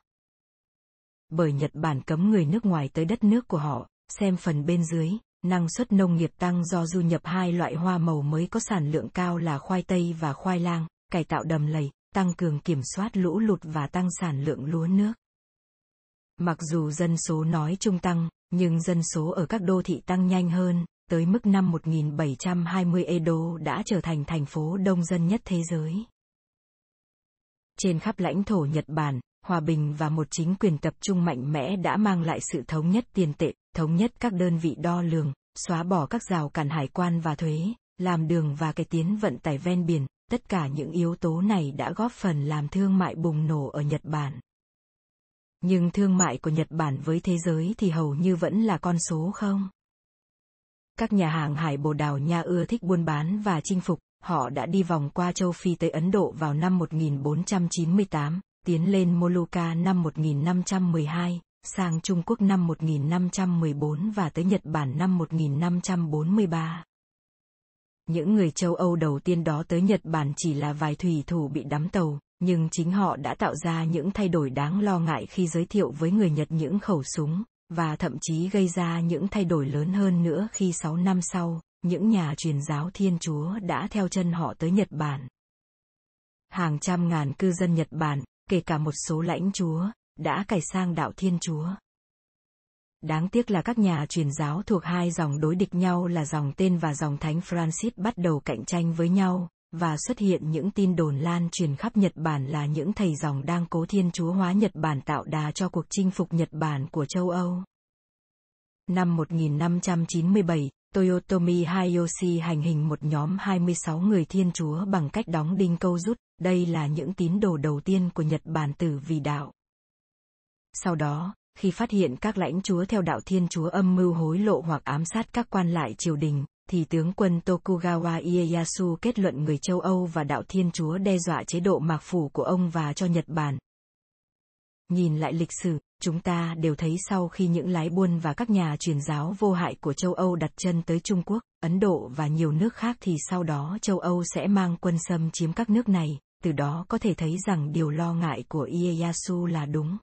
Bởi Nhật Bản cấm người nước ngoài tới đất nước của họ, xem phần bên dưới, năng suất nông nghiệp tăng do du nhập hai loại hoa màu mới có sản lượng cao là khoai tây và khoai lang, cải tạo đầm lầy, tăng cường kiểm soát lũ lụt và tăng sản lượng lúa nước. Mặc dù dân số nói chung tăng, nhưng dân số ở các đô thị tăng nhanh hơn, tới mức năm 1720 Edo đã trở thành thành phố đông dân nhất thế giới. Trên khắp lãnh thổ Nhật Bản, hòa bình và một chính quyền tập trung mạnh mẽ đã mang lại sự thống nhất tiền tệ, thống nhất các đơn vị đo lường, xóa bỏ các rào cản hải quan và thuế, làm đường và cải tiến vận tải ven biển, tất cả những yếu tố này đã góp phần làm thương mại bùng nổ ở Nhật Bản. Nhưng thương mại của Nhật Bản với thế giới thì hầu như vẫn là con số không. Các nhà hàng hải Bồ Đào Nha ưa thích buôn bán và chinh phục, họ đã đi vòng qua châu Phi tới Ấn Độ vào năm 1498, tiến lên Molucca năm 1512, sang Trung Quốc năm 1514 và tới Nhật Bản năm 1543. Những người châu Âu đầu tiên đó tới Nhật Bản chỉ là vài thủy thủ bị đắm tàu, nhưng chính họ đã tạo ra những thay đổi đáng lo ngại khi giới thiệu với người Nhật những khẩu súng, và thậm chí gây ra những thay đổi lớn hơn nữa khi 6 năm sau, những nhà truyền giáo Thiên Chúa đã theo chân họ tới Nhật Bản. Hàng trăm ngàn cư dân Nhật Bản, kể cả một số lãnh chúa, đã cải sang đạo Thiên Chúa. Đáng tiếc là các nhà truyền giáo thuộc hai dòng đối địch nhau là dòng tên và dòng Thánh Francis bắt đầu cạnh tranh với nhau, và xuất hiện những tin đồn lan truyền khắp Nhật Bản là những thầy dòng đang cố thiên chúa hóa Nhật Bản tạo đà cho cuộc chinh phục Nhật Bản của châu Âu. Năm 1597, Toyotomi Hayoshi hành hình một nhóm 26 người thiên chúa bằng cách đóng đinh câu rút, đây là những tín đồ đầu tiên của Nhật Bản tử vì đạo. Sau đó, khi phát hiện các lãnh chúa theo đạo thiên chúa âm mưu hối lộ hoặc ám sát các quan lại triều đình, thì tướng quân Tokugawa Ieyasu kết luận người châu Âu và đạo Thiên Chúa đe dọa chế độ mạc phủ của ông và cho Nhật Bản. Nhìn lại lịch sử, chúng ta đều thấy sau khi những lái buôn và các nhà truyền giáo vô hại của châu Âu đặt chân tới Trung Quốc, Ấn Độ và nhiều nước khác thì sau đó châu Âu sẽ mang quân xâm chiếm các nước này, từ đó có thể thấy rằng điều lo ngại của Ieyasu là đúng.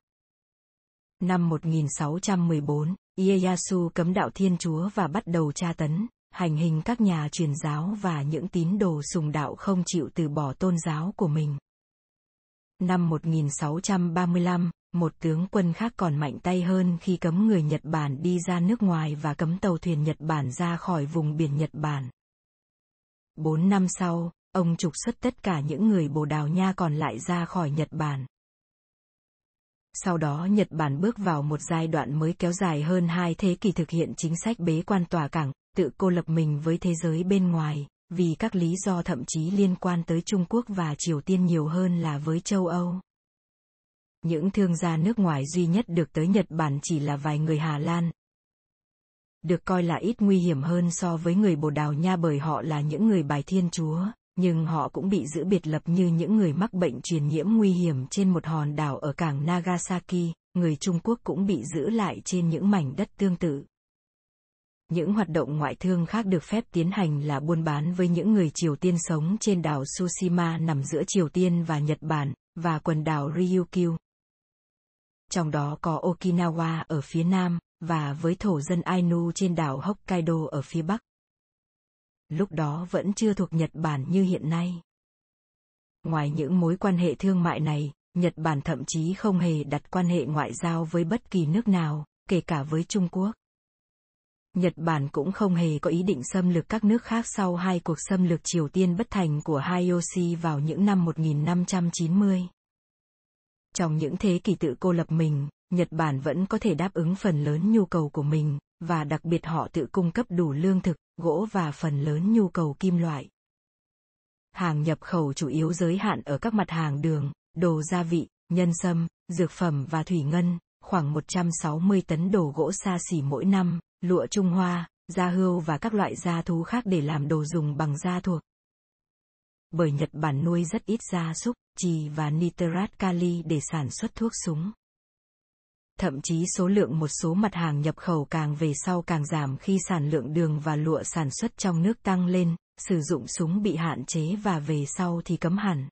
Năm 1614, Ieyasu cấm đạo Thiên Chúa và bắt đầu tra tấn, hành hình các nhà truyền giáo và những tín đồ sùng đạo không chịu từ bỏ tôn giáo của mình. Năm 1635, một tướng quân khác còn mạnh tay hơn khi cấm người Nhật Bản đi ra nước ngoài và cấm tàu thuyền Nhật Bản ra khỏi vùng biển Nhật Bản. Bốn năm sau, ông trục xuất tất cả những người Bồ Đào Nha còn lại ra khỏi Nhật Bản. Sau đó Nhật Bản bước vào một giai đoạn mới kéo dài hơn hai thế kỷ thực hiện chính sách bế quan tòa cảng, tự cô lập mình với thế giới bên ngoài, vì các lý do thậm chí liên quan tới Trung Quốc và Triều Tiên nhiều hơn là với châu Âu. Những thương gia nước ngoài duy nhất được tới Nhật Bản chỉ là vài người Hà Lan. Được coi là ít nguy hiểm hơn so với người Bồ Đào Nha bởi họ là những người bài thiên chúa, nhưng họ cũng bị giữ biệt lập như những người mắc bệnh truyền nhiễm nguy hiểm trên một hòn đảo ở cảng Nagasaki, người Trung Quốc cũng bị giữ lại trên những mảnh đất tương tự. Những hoạt động ngoại thương khác được phép tiến hành là buôn bán với những người Triều Tiên sống trên đảo Tsushima nằm giữa Triều Tiên và Nhật Bản, và quần đảo Ryukyu. Trong đó có Okinawa ở phía nam, và với thổ dân Ainu trên đảo Hokkaido ở phía bắc. Lúc đó vẫn chưa thuộc Nhật Bản như hiện nay. Ngoài những mối quan hệ thương mại này, Nhật Bản thậm chí không hề đặt quan hệ ngoại giao với bất kỳ nước nào, kể cả với Trung Quốc. Nhật Bản cũng không hề có ý định xâm lược các nước khác sau hai cuộc xâm lược Triều Tiên bất thành của Hayoshi vào những năm 1590. Trong những thế kỷ tự cô lập mình, Nhật Bản vẫn có thể đáp ứng phần lớn nhu cầu của mình, và đặc biệt họ tự cung cấp đủ lương thực, gỗ và phần lớn nhu cầu kim loại. Hàng nhập khẩu chủ yếu giới hạn ở các mặt hàng đường, đồ gia vị, nhân sâm, dược phẩm và thủy ngân, khoảng 160 tấn đồ gỗ xa xỉ mỗi năm, lụa Trung Hoa, da hươu và các loại da thú khác để làm đồ dùng bằng da thuộc bởi Nhật Bản nuôi rất ít gia súc, trì và nitrat kali để sản xuất thuốc súng. Thậm chí số lượng một số mặt hàng nhập khẩu càng về sau càng giảm khi sản lượng đường và lụa sản xuất trong nước tăng lên, sử dụng súng bị hạn chế và về sau thì cấm hẳn.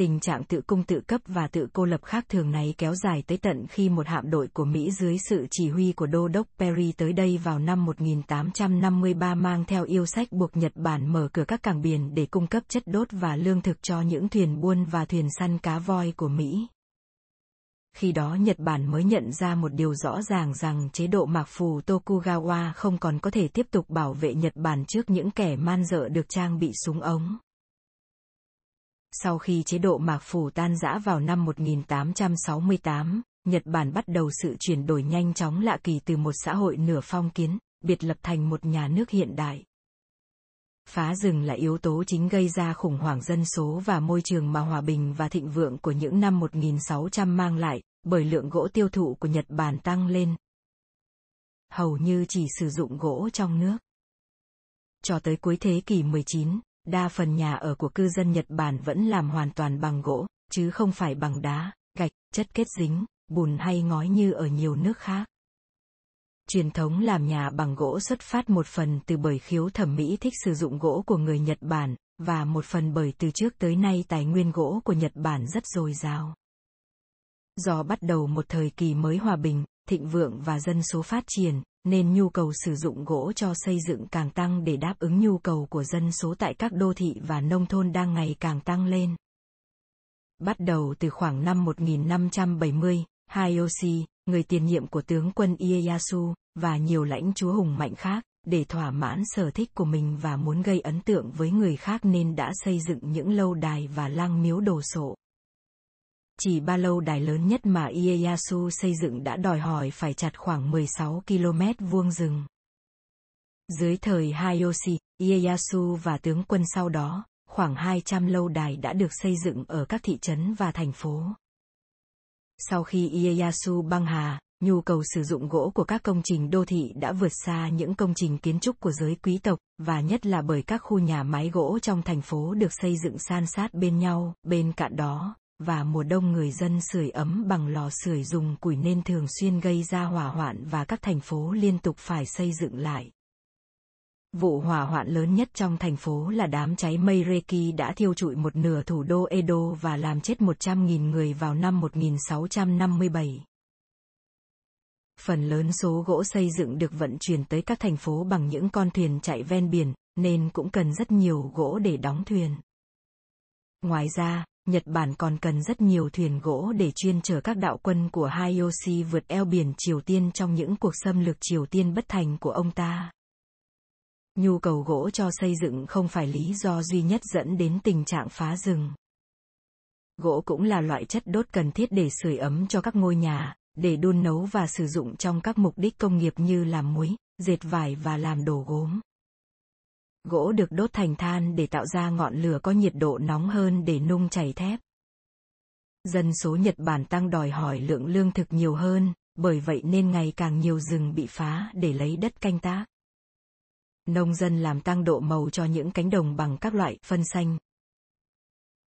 Tình trạng tự cung tự cấp và tự cô lập khác thường này kéo dài tới tận khi một hạm đội của Mỹ dưới sự chỉ huy của Đô đốc Perry tới đây vào năm 1853 mang theo yêu sách buộc Nhật Bản mở cửa các cảng biển để cung cấp chất đốt và lương thực cho những thuyền buôn và thuyền săn cá voi của Mỹ. Khi đó Nhật Bản mới nhận ra một điều rõ ràng rằng chế độ mạc phù Tokugawa không còn có thể tiếp tục bảo vệ Nhật Bản trước những kẻ man dợ được trang bị súng ống. Sau khi chế độ Mạc Phủ tan rã vào năm 1868, Nhật Bản bắt đầu sự chuyển đổi nhanh chóng lạ kỳ từ một xã hội nửa phong kiến, biệt lập thành một nhà nước hiện đại. Phá rừng là yếu tố chính gây ra khủng hoảng dân số và môi trường mà hòa bình và thịnh vượng của những năm 1600 mang lại, bởi lượng gỗ tiêu thụ của Nhật Bản tăng lên. Hầu như chỉ sử dụng gỗ trong nước. Cho tới cuối thế kỷ 19, Đa phần nhà ở của cư dân Nhật Bản vẫn làm hoàn toàn bằng gỗ, chứ không phải bằng đá, gạch, chất kết dính, bùn hay ngói như ở nhiều nước khác. Truyền thống làm nhà bằng gỗ xuất phát một phần từ bởi khiếu thẩm mỹ thích sử dụng gỗ của người Nhật Bản, và một phần bởi từ trước tới nay tài nguyên gỗ của Nhật Bản rất dồi dào. Do bắt đầu một thời kỳ mới hòa bình, thịnh vượng và dân số phát triển, nên nhu cầu sử dụng gỗ cho xây dựng càng tăng để đáp ứng nhu cầu của dân số tại các đô thị và nông thôn đang ngày càng tăng lên. Bắt đầu từ khoảng năm 1570, Hayoshi, người tiền nhiệm của tướng quân Ieyasu, và nhiều lãnh chúa hùng mạnh khác, để thỏa mãn sở thích của mình và muốn gây ấn tượng với người khác nên đã xây dựng những lâu đài và lang miếu đồ sộ. Chỉ ba lâu đài lớn nhất mà Ieyasu xây dựng đã đòi hỏi phải chặt khoảng 16 km vuông rừng. Dưới thời Hayoshi, Ieyasu và tướng quân sau đó, khoảng 200 lâu đài đã được xây dựng ở các thị trấn và thành phố. Sau khi Ieyasu băng hà, nhu cầu sử dụng gỗ của các công trình đô thị đã vượt xa những công trình kiến trúc của giới quý tộc, và nhất là bởi các khu nhà máy gỗ trong thành phố được xây dựng san sát bên nhau, bên cạnh đó, và mùa đông người dân sưởi ấm bằng lò sưởi dùng củi nên thường xuyên gây ra hỏa hoạn và các thành phố liên tục phải xây dựng lại. Vụ hỏa hoạn lớn nhất trong thành phố là đám cháy Meireki đã thiêu trụi một nửa thủ đô Edo và làm chết 100.000 người vào năm 1657. Phần lớn số gỗ xây dựng được vận chuyển tới các thành phố bằng những con thuyền chạy ven biển, nên cũng cần rất nhiều gỗ để đóng thuyền. Ngoài ra, Nhật Bản còn cần rất nhiều thuyền gỗ để chuyên chở các đạo quân của Hayoshi vượt eo biển Triều Tiên trong những cuộc xâm lược Triều Tiên bất thành của ông ta. Nhu cầu gỗ cho xây dựng không phải lý do duy nhất dẫn đến tình trạng phá rừng. Gỗ cũng là loại chất đốt cần thiết để sưởi ấm cho các ngôi nhà, để đun nấu và sử dụng trong các mục đích công nghiệp như làm muối, dệt vải và làm đồ gốm. Gỗ được đốt thành than để tạo ra ngọn lửa có nhiệt độ nóng hơn để nung chảy thép. Dân số Nhật Bản tăng đòi hỏi lượng lương thực nhiều hơn, bởi vậy nên ngày càng nhiều rừng bị phá để lấy đất canh tác. Nông dân làm tăng độ màu cho những cánh đồng bằng các loại phân xanh.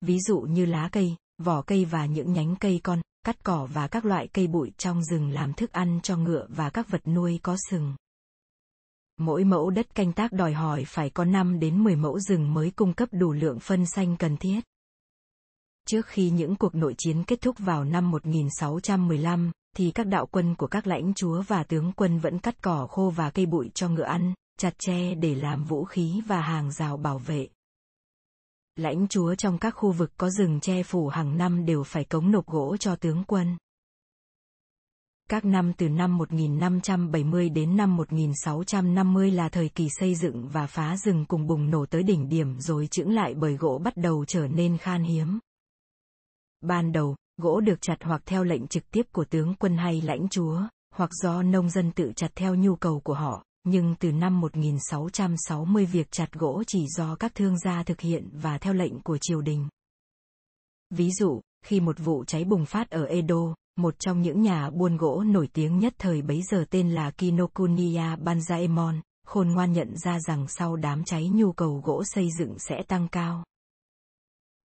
Ví dụ như lá cây, vỏ cây và những nhánh cây con, cắt cỏ và các loại cây bụi trong rừng làm thức ăn cho ngựa và các vật nuôi có sừng. Mỗi mẫu đất canh tác đòi hỏi phải có 5 đến 10 mẫu rừng mới cung cấp đủ lượng phân xanh cần thiết. Trước khi những cuộc nội chiến kết thúc vào năm 1615, thì các đạo quân của các lãnh chúa và tướng quân vẫn cắt cỏ khô và cây bụi cho ngựa ăn, chặt tre để làm vũ khí và hàng rào bảo vệ. Lãnh chúa trong các khu vực có rừng che phủ hàng năm đều phải cống nộp gỗ cho tướng quân. Các năm từ năm 1570 đến năm 1650 là thời kỳ xây dựng và phá rừng cùng bùng nổ tới đỉnh điểm rồi chững lại bởi gỗ bắt đầu trở nên khan hiếm. Ban đầu, gỗ được chặt hoặc theo lệnh trực tiếp của tướng quân hay lãnh chúa, hoặc do nông dân tự chặt theo nhu cầu của họ, nhưng từ năm 1660 việc chặt gỗ chỉ do các thương gia thực hiện và theo lệnh của triều đình. Ví dụ, khi một vụ cháy bùng phát ở Edo, một trong những nhà buôn gỗ nổi tiếng nhất thời bấy giờ tên là Kinokuniya Banzaemon, khôn ngoan nhận ra rằng sau đám cháy nhu cầu gỗ xây dựng sẽ tăng cao.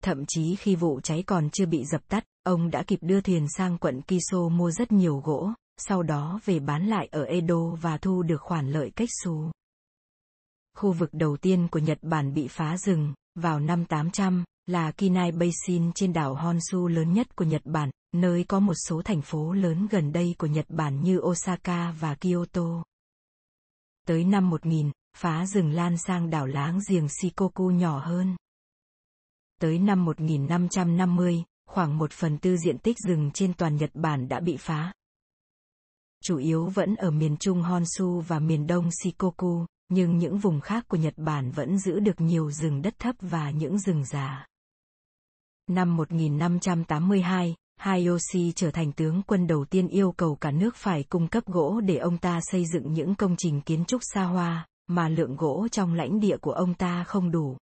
thậm chí khi vụ cháy còn chưa bị dập tắt, ông đã kịp đưa thuyền sang quận Kiso mua rất nhiều gỗ, sau đó về bán lại ở Edo và thu được khoản lợi cách xù. Khu vực đầu tiên của Nhật Bản bị phá rừng, vào năm 800, là Kinai Basin trên đảo Honshu lớn nhất của Nhật Bản, nơi có một số thành phố lớn gần đây của Nhật Bản như Osaka và Kyoto. Tới năm 1000, phá rừng lan sang đảo láng giềng Shikoku nhỏ hơn. Tới năm 1550, khoảng một phần tư diện tích rừng trên toàn Nhật Bản đã bị phá. Chủ yếu vẫn ở miền trung Honshu và miền đông Shikoku, nhưng những vùng khác của Nhật Bản vẫn giữ được nhiều rừng đất thấp và những rừng già. Năm 1582, Hayoshi trở thành tướng quân đầu tiên yêu cầu cả nước phải cung cấp gỗ để ông ta xây dựng những công trình kiến trúc xa hoa, mà lượng gỗ trong lãnh địa của ông ta không đủ.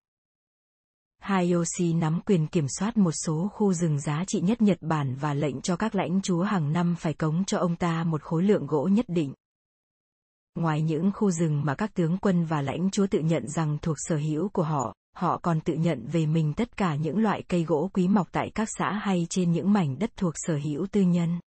Hayoshi nắm quyền kiểm soát một số khu rừng giá trị nhất Nhật Bản và lệnh cho các lãnh chúa hàng năm phải cống cho ông ta một khối lượng gỗ nhất định. Ngoài những khu rừng mà các tướng quân và lãnh chúa tự nhận rằng thuộc sở hữu của họ, họ còn tự nhận về mình tất cả những loại cây gỗ quý mọc tại các xã hay trên những mảnh đất thuộc sở hữu tư nhân.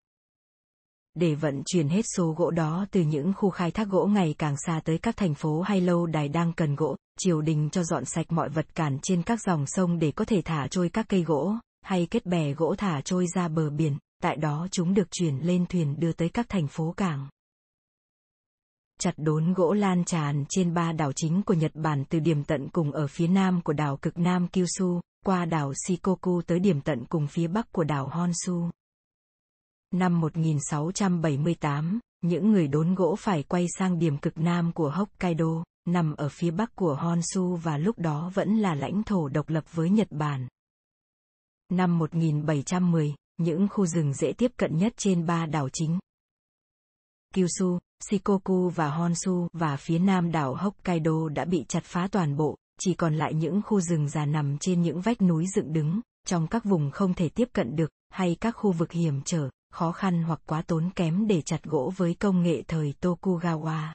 Để vận chuyển hết số gỗ đó từ những khu khai thác gỗ ngày càng xa tới các thành phố hay lâu đài đang cần gỗ, triều đình cho dọn sạch mọi vật cản trên các dòng sông để có thể thả trôi các cây gỗ, hay kết bè gỗ thả trôi ra bờ biển, tại đó chúng được chuyển lên thuyền đưa tới các thành phố cảng chặt đốn gỗ lan tràn trên ba đảo chính của Nhật Bản từ điểm tận cùng ở phía nam của đảo cực Nam Kyushu, qua đảo Shikoku tới điểm tận cùng phía bắc của đảo Honshu. Năm 1678, những người đốn gỗ phải quay sang điểm cực nam của Hokkaido, nằm ở phía bắc của Honshu và lúc đó vẫn là lãnh thổ độc lập với Nhật Bản. Năm 1710, những khu rừng dễ tiếp cận nhất trên ba đảo chính, Kyushu, Shikoku và Honshu và phía nam đảo Hokkaido đã bị chặt phá toàn bộ, chỉ còn lại những khu rừng già nằm trên những vách núi dựng đứng, trong các vùng không thể tiếp cận được, hay các khu vực hiểm trở, khó khăn hoặc quá tốn kém để chặt gỗ với công nghệ thời Tokugawa.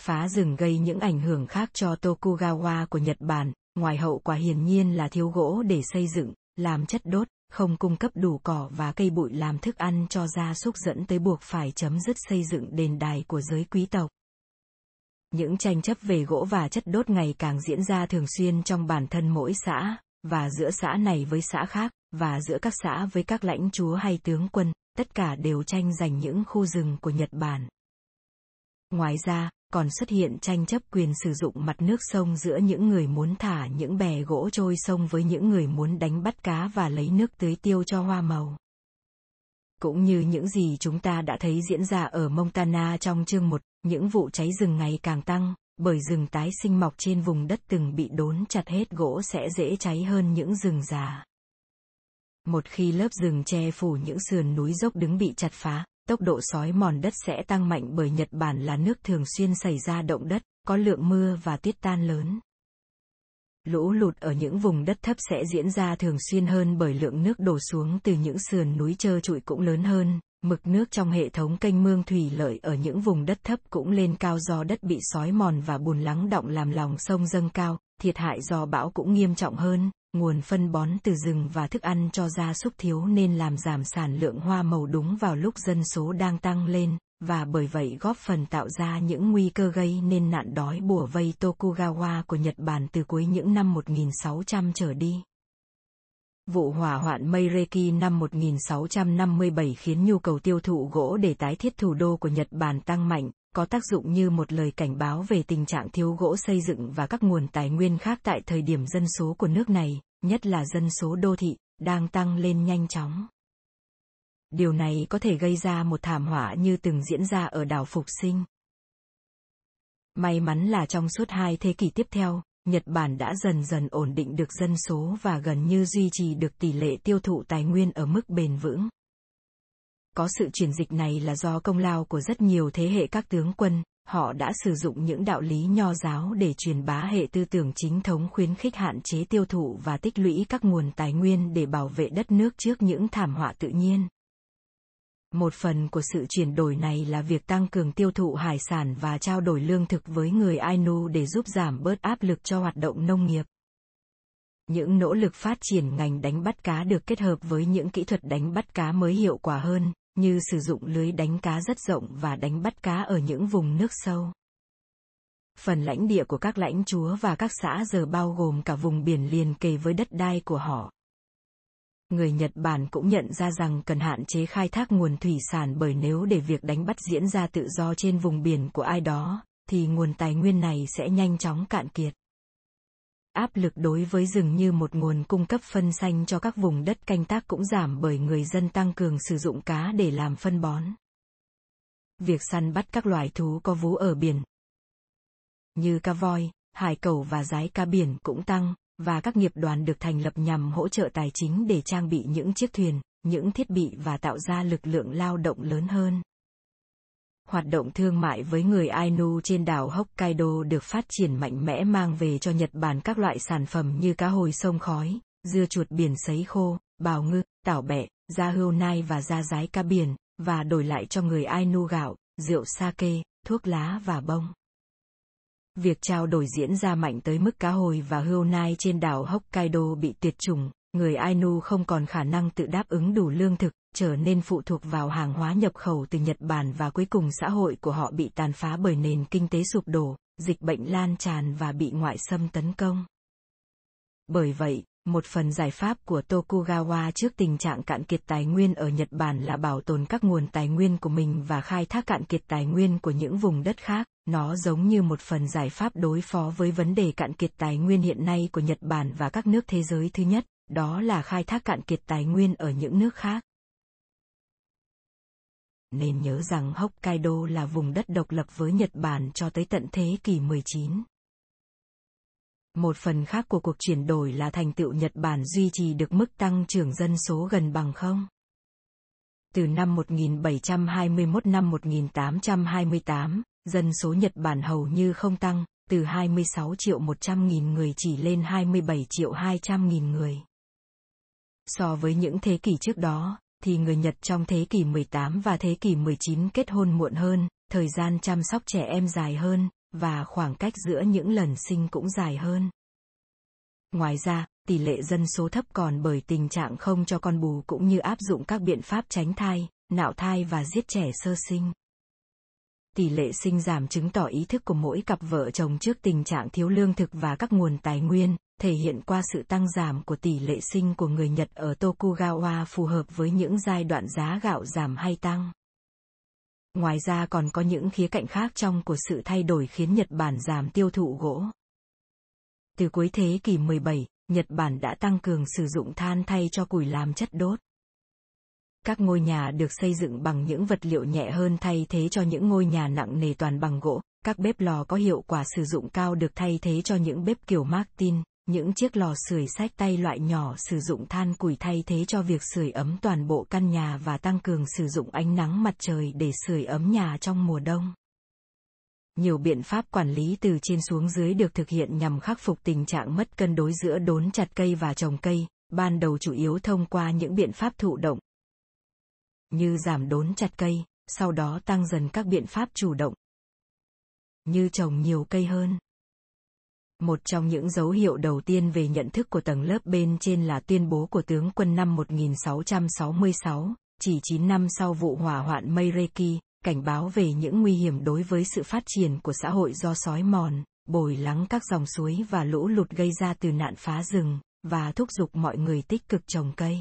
Phá rừng gây những ảnh hưởng khác cho Tokugawa của Nhật Bản, ngoài hậu quả hiển nhiên là thiếu gỗ để xây dựng, làm chất đốt, không cung cấp đủ cỏ và cây bụi làm thức ăn cho gia súc dẫn tới buộc phải chấm dứt xây dựng đền đài của giới quý tộc. Những tranh chấp về gỗ và chất đốt ngày càng diễn ra thường xuyên trong bản thân mỗi xã, và giữa xã này với xã khác, và giữa các xã với các lãnh chúa hay tướng quân, tất cả đều tranh giành những khu rừng của Nhật Bản. Ngoài ra, còn xuất hiện tranh chấp quyền sử dụng mặt nước sông giữa những người muốn thả những bè gỗ trôi sông với những người muốn đánh bắt cá và lấy nước tưới tiêu cho hoa màu. Cũng như những gì chúng ta đã thấy diễn ra ở Montana trong chương 1, những vụ cháy rừng ngày càng tăng, bởi rừng tái sinh mọc trên vùng đất từng bị đốn chặt hết gỗ sẽ dễ cháy hơn những rừng già. Một khi lớp rừng che phủ những sườn núi dốc đứng bị chặt phá, tốc độ sói mòn đất sẽ tăng mạnh bởi Nhật Bản là nước thường xuyên xảy ra động đất, có lượng mưa và tuyết tan lớn. Lũ lụt ở những vùng đất thấp sẽ diễn ra thường xuyên hơn bởi lượng nước đổ xuống từ những sườn núi trơ trụi cũng lớn hơn, mực nước trong hệ thống kênh mương thủy lợi ở những vùng đất thấp cũng lên cao do đất bị sói mòn và bùn lắng động làm lòng sông dâng cao, thiệt hại do bão cũng nghiêm trọng hơn, nguồn phân bón từ rừng và thức ăn cho gia súc thiếu nên làm giảm sản lượng hoa màu đúng vào lúc dân số đang tăng lên, và bởi vậy góp phần tạo ra những nguy cơ gây nên nạn đói bùa vây Tokugawa của Nhật Bản từ cuối những năm 1600 trở đi. Vụ hỏa hoạn Meireki năm 1657 khiến nhu cầu tiêu thụ gỗ để tái thiết thủ đô của Nhật Bản tăng mạnh, có tác dụng như một lời cảnh báo về tình trạng thiếu gỗ xây dựng và các nguồn tài nguyên khác tại thời điểm dân số của nước này, nhất là dân số đô thị, đang tăng lên nhanh chóng. Điều này có thể gây ra một thảm họa như từng diễn ra ở đảo Phục Sinh. May mắn là trong suốt hai thế kỷ tiếp theo, Nhật Bản đã dần dần ổn định được dân số và gần như duy trì được tỷ lệ tiêu thụ tài nguyên ở mức bền vững. Có sự chuyển dịch này là do công lao của rất nhiều thế hệ các tướng quân, họ đã sử dụng những đạo lý nho giáo để truyền bá hệ tư tưởng chính thống khuyến khích hạn chế tiêu thụ và tích lũy các nguồn tài nguyên để bảo vệ đất nước trước những thảm họa tự nhiên. Một phần của sự chuyển đổi này là việc tăng cường tiêu thụ hải sản và trao đổi lương thực với người Ainu để giúp giảm bớt áp lực cho hoạt động nông nghiệp. Những nỗ lực phát triển ngành đánh bắt cá được kết hợp với những kỹ thuật đánh bắt cá mới hiệu quả hơn, như sử dụng lưới đánh cá rất rộng và đánh bắt cá ở những vùng nước sâu. Phần lãnh địa của các lãnh chúa và các xã giờ bao gồm cả vùng biển liền kề với đất đai của họ. Người Nhật Bản cũng nhận ra rằng cần hạn chế khai thác nguồn thủy sản bởi nếu để việc đánh bắt diễn ra tự do trên vùng biển của ai đó, thì nguồn tài nguyên này sẽ nhanh chóng cạn kiệt. Áp lực đối với rừng như một nguồn cung cấp phân xanh cho các vùng đất canh tác cũng giảm bởi người dân tăng cường sử dụng cá để làm phân bón. Việc săn bắt các loài thú có vú ở biển, như cá voi, hải cẩu và rái cá biển cũng tăng, và các nghiệp đoàn được thành lập nhằm hỗ trợ tài chính để trang bị những chiếc thuyền, những thiết bị và tạo ra lực lượng lao động lớn hơn. Hoạt động thương mại với người Ainu trên đảo Hokkaido được phát triển mạnh mẽ mang về cho Nhật Bản các loại sản phẩm như cá hồi sông khói, dưa chuột biển sấy khô, bào ngư, tảo bẹ, da hươu nai và da rái cá biển, và đổi lại cho người Ainu gạo, rượu sake, thuốc lá và bông. Việc trao đổi diễn ra mạnh tới mức cá hồi và hươu nai trên đảo Hokkaido bị tuyệt chủng, người Ainu không còn khả năng tự đáp ứng đủ lương thực, trở nên phụ thuộc vào hàng hóa nhập khẩu từ Nhật Bản và cuối cùng xã hội của họ bị tàn phá bởi nền kinh tế sụp đổ, dịch bệnh lan tràn và bị ngoại xâm tấn công. Bởi vậy, một phần giải pháp của Tokugawa trước tình trạng cạn kiệt tài nguyên ở Nhật Bản là bảo tồn các nguồn tài nguyên của mình và khai thác cạn kiệt tài nguyên của những vùng đất khác. Nó giống như một phần giải pháp đối phó với vấn đề cạn kiệt tài nguyên hiện nay của Nhật Bản và các nước thế giới thứ nhất, đó là khai thác cạn kiệt tài nguyên ở những nước khác. Nên nhớ rằng Hokkaido là vùng đất độc lập với Nhật Bản cho tới tận thế kỷ 19. Một phần khác của cuộc chuyển đổi là thành tựu Nhật Bản duy trì được mức tăng trưởng dân số gần bằng không. Từ năm 1721 năm 1828, dân số Nhật Bản hầu như không tăng, từ 26 triệu 100 nghìn người chỉ lên 27 triệu 200 nghìn người. So với những thế kỷ trước đó, thì người Nhật trong thế kỷ 18 và thế kỷ 19 kết hôn muộn hơn, thời gian chăm sóc trẻ em dài hơn, và khoảng cách giữa những lần sinh cũng dài hơn. Ngoài ra, tỷ lệ dân số thấp còn bởi tình trạng không cho con bú cũng như áp dụng các biện pháp tránh thai, nạo thai và giết trẻ sơ sinh. Tỷ lệ sinh giảm chứng tỏ ý thức của mỗi cặp vợ chồng trước tình trạng thiếu lương thực và các nguồn tài nguyên, thể hiện qua sự tăng giảm của tỷ lệ sinh của người Nhật ở Tokugawa phù hợp với những giai đoạn giá gạo giảm hay tăng. Ngoài ra còn có những khía cạnh khác trong của sự thay đổi khiến Nhật Bản giảm tiêu thụ gỗ. Từ cuối thế kỷ 17, Nhật Bản đã tăng cường sử dụng than thay cho củi làm chất đốt. Các ngôi nhà được xây dựng bằng những vật liệu nhẹ hơn thay thế cho những ngôi nhà nặng nề toàn bằng gỗ, các bếp lò có hiệu quả sử dụng cao được thay thế cho những bếp kiểu Martin, những chiếc lò sưởi sách tay loại nhỏ sử dụng than củi thay thế cho việc sưởi ấm toàn bộ căn nhà và tăng cường sử dụng ánh nắng mặt trời để sưởi ấm nhà trong mùa đông. Nhiều biện pháp quản lý từ trên xuống dưới được thực hiện nhằm khắc phục tình trạng mất cân đối giữa đốn chặt cây và trồng cây, ban đầu chủ yếu thông qua những biện pháp thụ động. Như giảm đốn chặt cây, sau đó tăng dần các biện pháp chủ động. Như trồng nhiều cây hơn. Một trong những dấu hiệu đầu tiên về nhận thức của tầng lớp bên trên là tuyên bố của tướng quân năm 1666, chỉ 9 năm sau vụ hỏa hoạn Meireki, cảnh báo về những nguy hiểm đối với sự phát triển của xã hội do sói mòn, bồi lắng các dòng suối và lũ lụt gây ra từ nạn phá rừng, và thúc giục mọi người tích cực trồng cây.